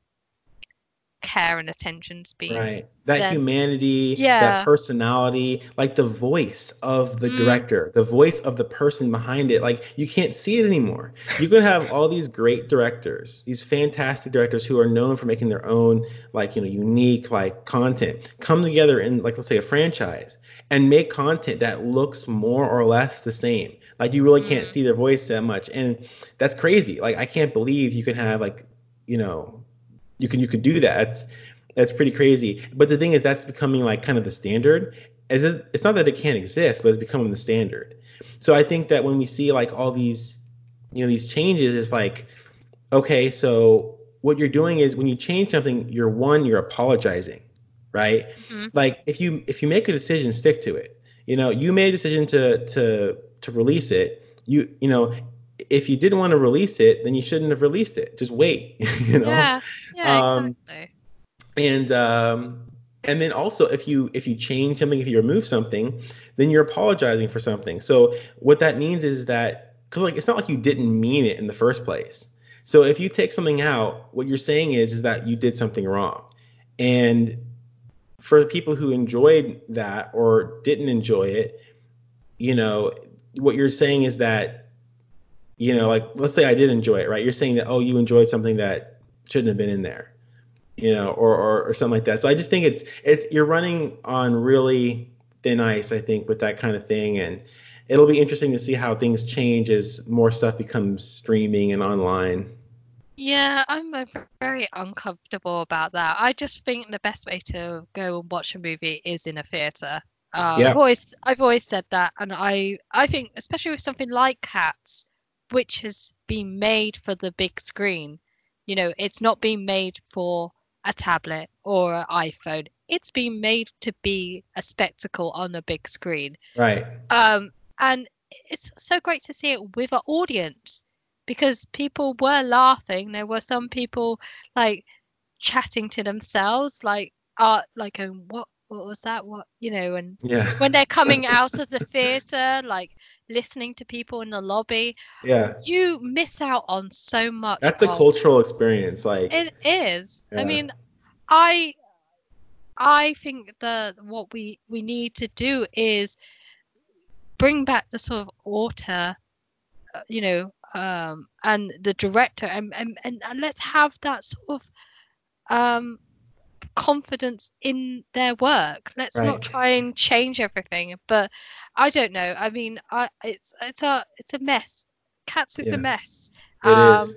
care and attention's being Right. That then- humanity, Yeah. that personality, like the voice of the Mm. director, the voice of the person behind it. Like you can't see it anymore. You can have all these great directors, these fantastic directors who are known for making their own, like, you know, unique like content, come together in like let's say a franchise and make content that looks more or less the same. Like you really can't Mm. see their voice that much. And that's crazy. Like I can't believe you can have like, you know, you can you could do that. That's that's pretty crazy. But the thing is, that's becoming like kind of the standard. It's, just, it's not that it can't exist, but it's becoming the standard. So I think that when we see like all these, you know, these changes, it's like, okay, so what you're doing is when you change something, you're one, you're apologizing, right? Mhm. Like if you if you make a decision, stick to it. You know, you made a decision to to to release it. You you know, if you didn't want to release it, then you shouldn't have released it. Just wait. you know yeah yeah Um, exactly and um and then also if you if you change something if you remove something then you're apologizing for something so what that means is that because like it's not like you didn't mean it in the first place so if you take something out what you're saying is is that you did something wrong and for the people who enjoyed that or didn't enjoy it you know what you're saying is that you know like let's say i did enjoy it right you're saying that oh you enjoyed something that shouldn't have been in there you know, or, or or something like that. So I just think it's it's you're running on really thin ice, I think, with that kind of thing, and it'll be interesting to see how things change as more stuff becomes streaming and online. Yeah, I'm uh, very uncomfortable about that. I just think the best way to go and watch a movie is in a theater. Uh, Yeah. I've always I've always said that, and I I think especially with something like Cats, which has been made for the big screen, you know, it's not being made for a tablet or an iPhone. It's been made to be a spectacle on a big screen Right. um and it's so great to see it with an audience because people were laughing there were some people like chatting to themselves like uh like um, what what was that what you know and Yeah. when they're coming out of the theater like listening to people in the lobby yeah. you miss out on so much That's a cultural experience. Like it is. Yeah. I mean, I I think that what we we need to do is bring back the sort of author, uh, you know, um, and the director, and, and and and let's have that sort of um confidence in their work. Let's Right. not try and change everything. But I don't know. I mean, I it's it's a it's a mess. Cats is Yeah. a mess it is.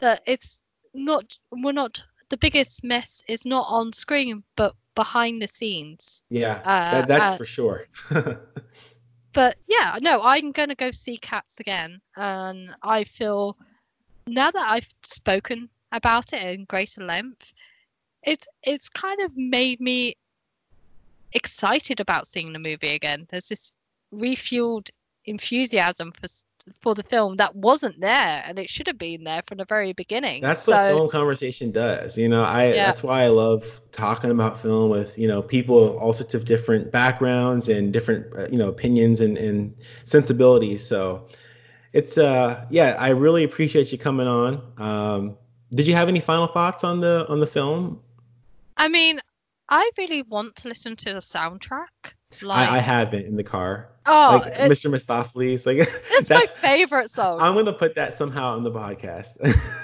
that it's not we're not the biggest mess is not on screen but behind the scenes Yeah. uh, that, that's uh, for sure. but yeah no i'm gonna go see cats again and i feel now that i've spoken about it in greater length it's it's kind of made me excited about seeing the movie again there's this refueled enthusiasm for for the film that wasn't there and it should have been there from the very beginning That's so what film conversation does. You know, I Yeah. that's why I love talking about film with you know people of all sorts of different backgrounds and different uh, you know opinions and, and sensibilities. So it's uh yeah, I really appreciate you coming on. Um, did you have any final thoughts on the on the film? I mean i really want to listen to the soundtrack like I, I haven't in the car. oh like it- Mr. Mistoffelees, like it's my favorite song I'm gonna put that somehow on the podcast.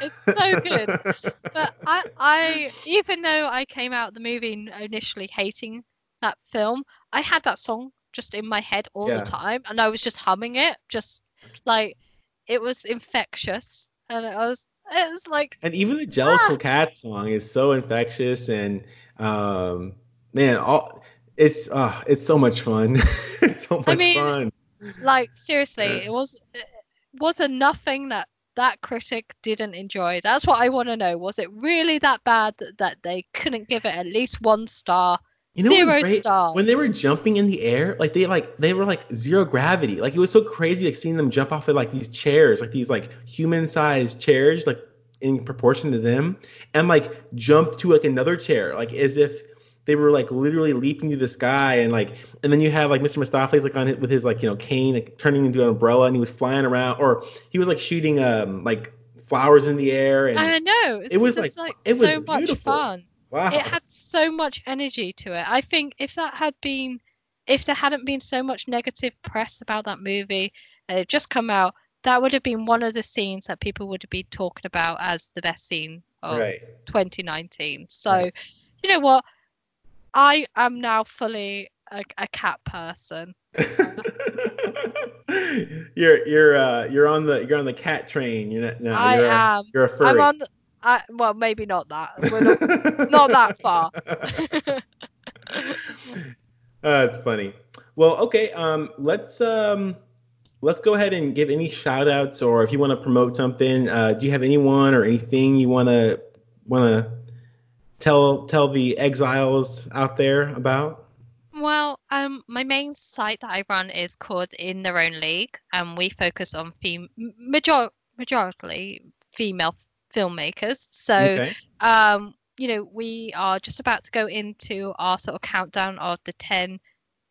It's so good. but I, I, even though I came out the movie initially hating that film, I had that song just in my head all Yeah. the time, and I was just humming it, just like it was infectious, and I was, it was like, And even the Jellicle Ah. Cat song is so infectious and um man, all it's uh it's so much fun. it's so much I mean, fun. like seriously, it was, it was there nothing that that critic didn't enjoy? That's what I want to know. Was it really that bad that, that they couldn't give it at least one star? You know Zero great? When they were jumping in the air, like they like they were like zero gravity. Like it was so crazy like seeing them jump off of like these chairs, like these like human-sized chairs, like in proportion to them, and like jump to like another chair, like as if they were like literally leaping through the sky and like and then you have like Mr. Mistoffelees like on it with his like you know cane like, turning into an umbrella and he was flying around or he was like shooting um like flowers in the air and I know. it was, just, like- like, it so was much beautiful. fun. Wow. It had so much energy to it. I think if that had been, if there hadn't been so much negative press about that movie and it just come out, that would have been one of the scenes that people would have been talking about as the best scene of right. 2019. So, Right. you know what? I am now fully a, a cat person. you're you're uh you're on the you're on the cat train. You're not no, I you're a, am. you're a furry. I'm on. The, I, well, maybe not that. We're not, not that far. That's funny. Well, okay. Um, let's um, let's go ahead and give any shout outs, or if you want to promote something. Uh, do you have anyone or anything you want to want to tell tell the exiles out there about? Well, um, my main site that I run is called In Their Own League, and we focus on fem- major- majority female filmmakers. So, okay. um, you know, we are just about to go into our sort of countdown of the 10,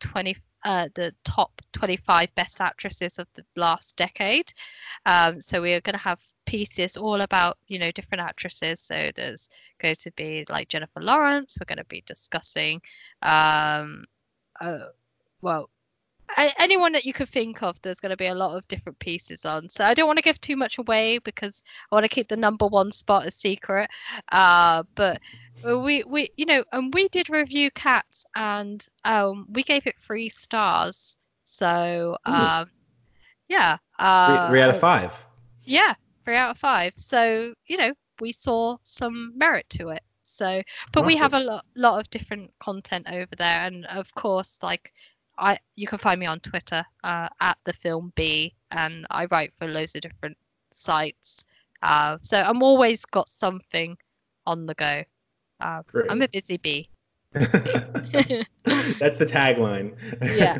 20, uh, the top 25 best actresses of the last decade. Um, so we are going to have pieces all about, you know, different actresses. So there's going to be like Jennifer Lawrence. We're going to be discussing, um, uh, well, anyone that you could think of there's going to be a lot of different pieces on. So i don't want to give too much away because i want to keep the number one spot a secret. Uh but we we you know and we did review cats and um we gave it three stars. So Ooh. um yeah uh three out of five. yeah three out of five. So you know we saw some merit to it. So but we have a lot, lot of different content over there. And of course like i you can find me on twitter uh, at the film b and i write for loads of different sites uh, so i'm always got something on the go uh, i'm a busy bee That's the tagline. yeah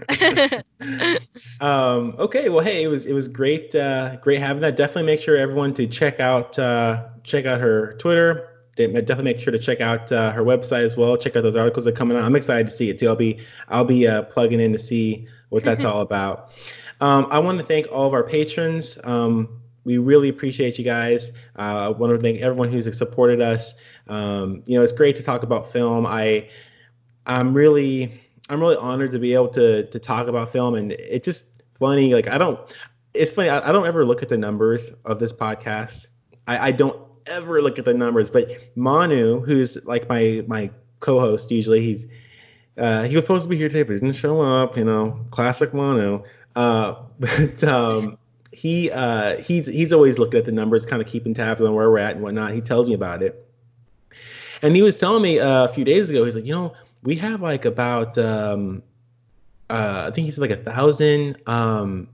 um, okay, well, hey, it was it was great, uh, great having that. Definitely make sure everyone to check out uh, check out her Twitter. De- Definitely make sure to check out uh, her website as well. Check out those articles that are coming out. I'm excited to see it too. I'll be I'll be uh, plugging in to see what that's all about. Um, I want to thank all of our patrons. Um, we really appreciate you guys. Uh, I want to thank everyone who's supported us. Um, you know, it's great to talk about film. I I'm really I'm really honored to be able to to talk about film, and it's just funny. Like I don't, it's funny. I, I don't ever look at the numbers of this podcast. I, I don't ever look at the numbers, but Manu, who's like my my co-host usually, he's uh, he was supposed to be here today, but he didn't show up. You know, classic Manu. Uh, but um, he uh, he's he's always looking at the numbers, kind of keeping tabs on where we're at and whatnot. He tells me about it, and he was telling me uh, a few days ago. He's like, you know, we have like about um, uh, I think he said like a thousand um,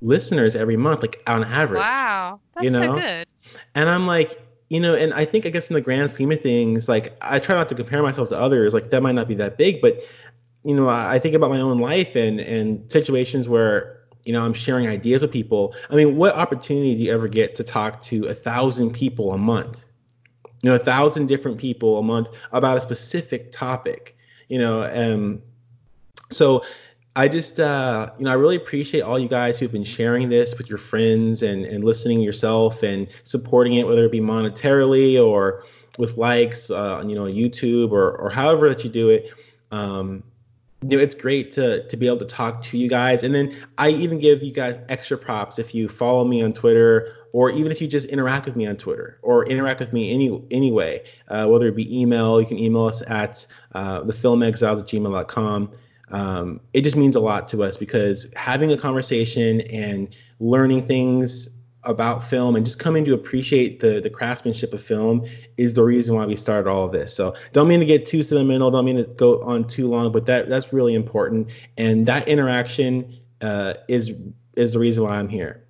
listeners every month, like on average. wow that's You so good And I'm like, you know, and I think I guess in the grand scheme of things, like I try not to compare myself to others. Like that might not be that big, but you know, I, I think about my own life and and situations where you know, I'm sharing ideas with people. I mean, what opportunity do you ever get to talk to a thousand people a month? You know, a thousand different people a month about a specific topic. You know, um, so I just, uh, you know, I really appreciate all you guys who've been sharing this with your friends and and listening yourself and supporting it, whether it be monetarily or with likes, uh, on you know, YouTube or or however that you do it. Um, you know, it's great to to be able to talk to you guys, and then I even give you guys extra props if you follow me on Twitter, or even if you just interact with me on Twitter, or interact with me any anyway, uh, whether it be email, you can email us at uh, thefilmexiles at gmail.com. Um, it just means a lot to us because having a conversation and learning things about film and just coming to appreciate the the craftsmanship of film is the reason why we started all of this. So don't mean to get too sentimental, don't mean to go on too long, but that that's really important. And that interaction uh, is is the reason why I'm here.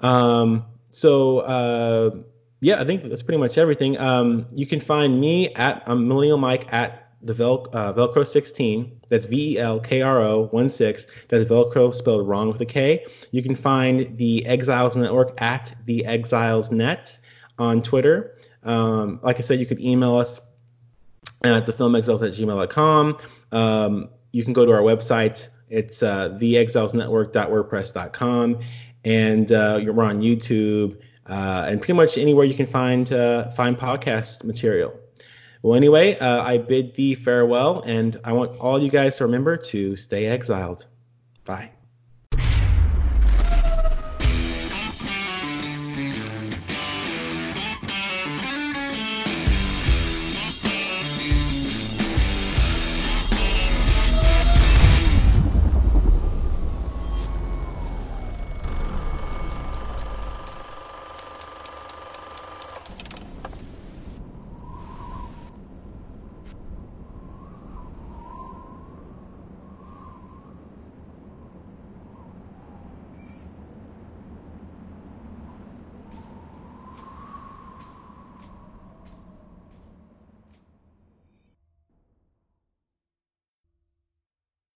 Um, so uh, yeah, I think that's pretty much everything. Um, you can find me at um, Millennial Mike at the Vel- uh, Velcro 16. That's V E L K R O 1 6. That's Velcro spelled wrong with a K. You can find the Exiles Network at the Exiles Net on Twitter. Um, like I said, you could email us at thefilmexiles at gmail.com. Um, you can go to our website. It's uh, theexilesnetwork.wordpress.com. And uh, we're on YouTube uh, and pretty much anywhere you can find uh, find podcast material. Well, anyway, uh, I bid thee farewell, and I want all you guys to remember to stay exiled. Bye.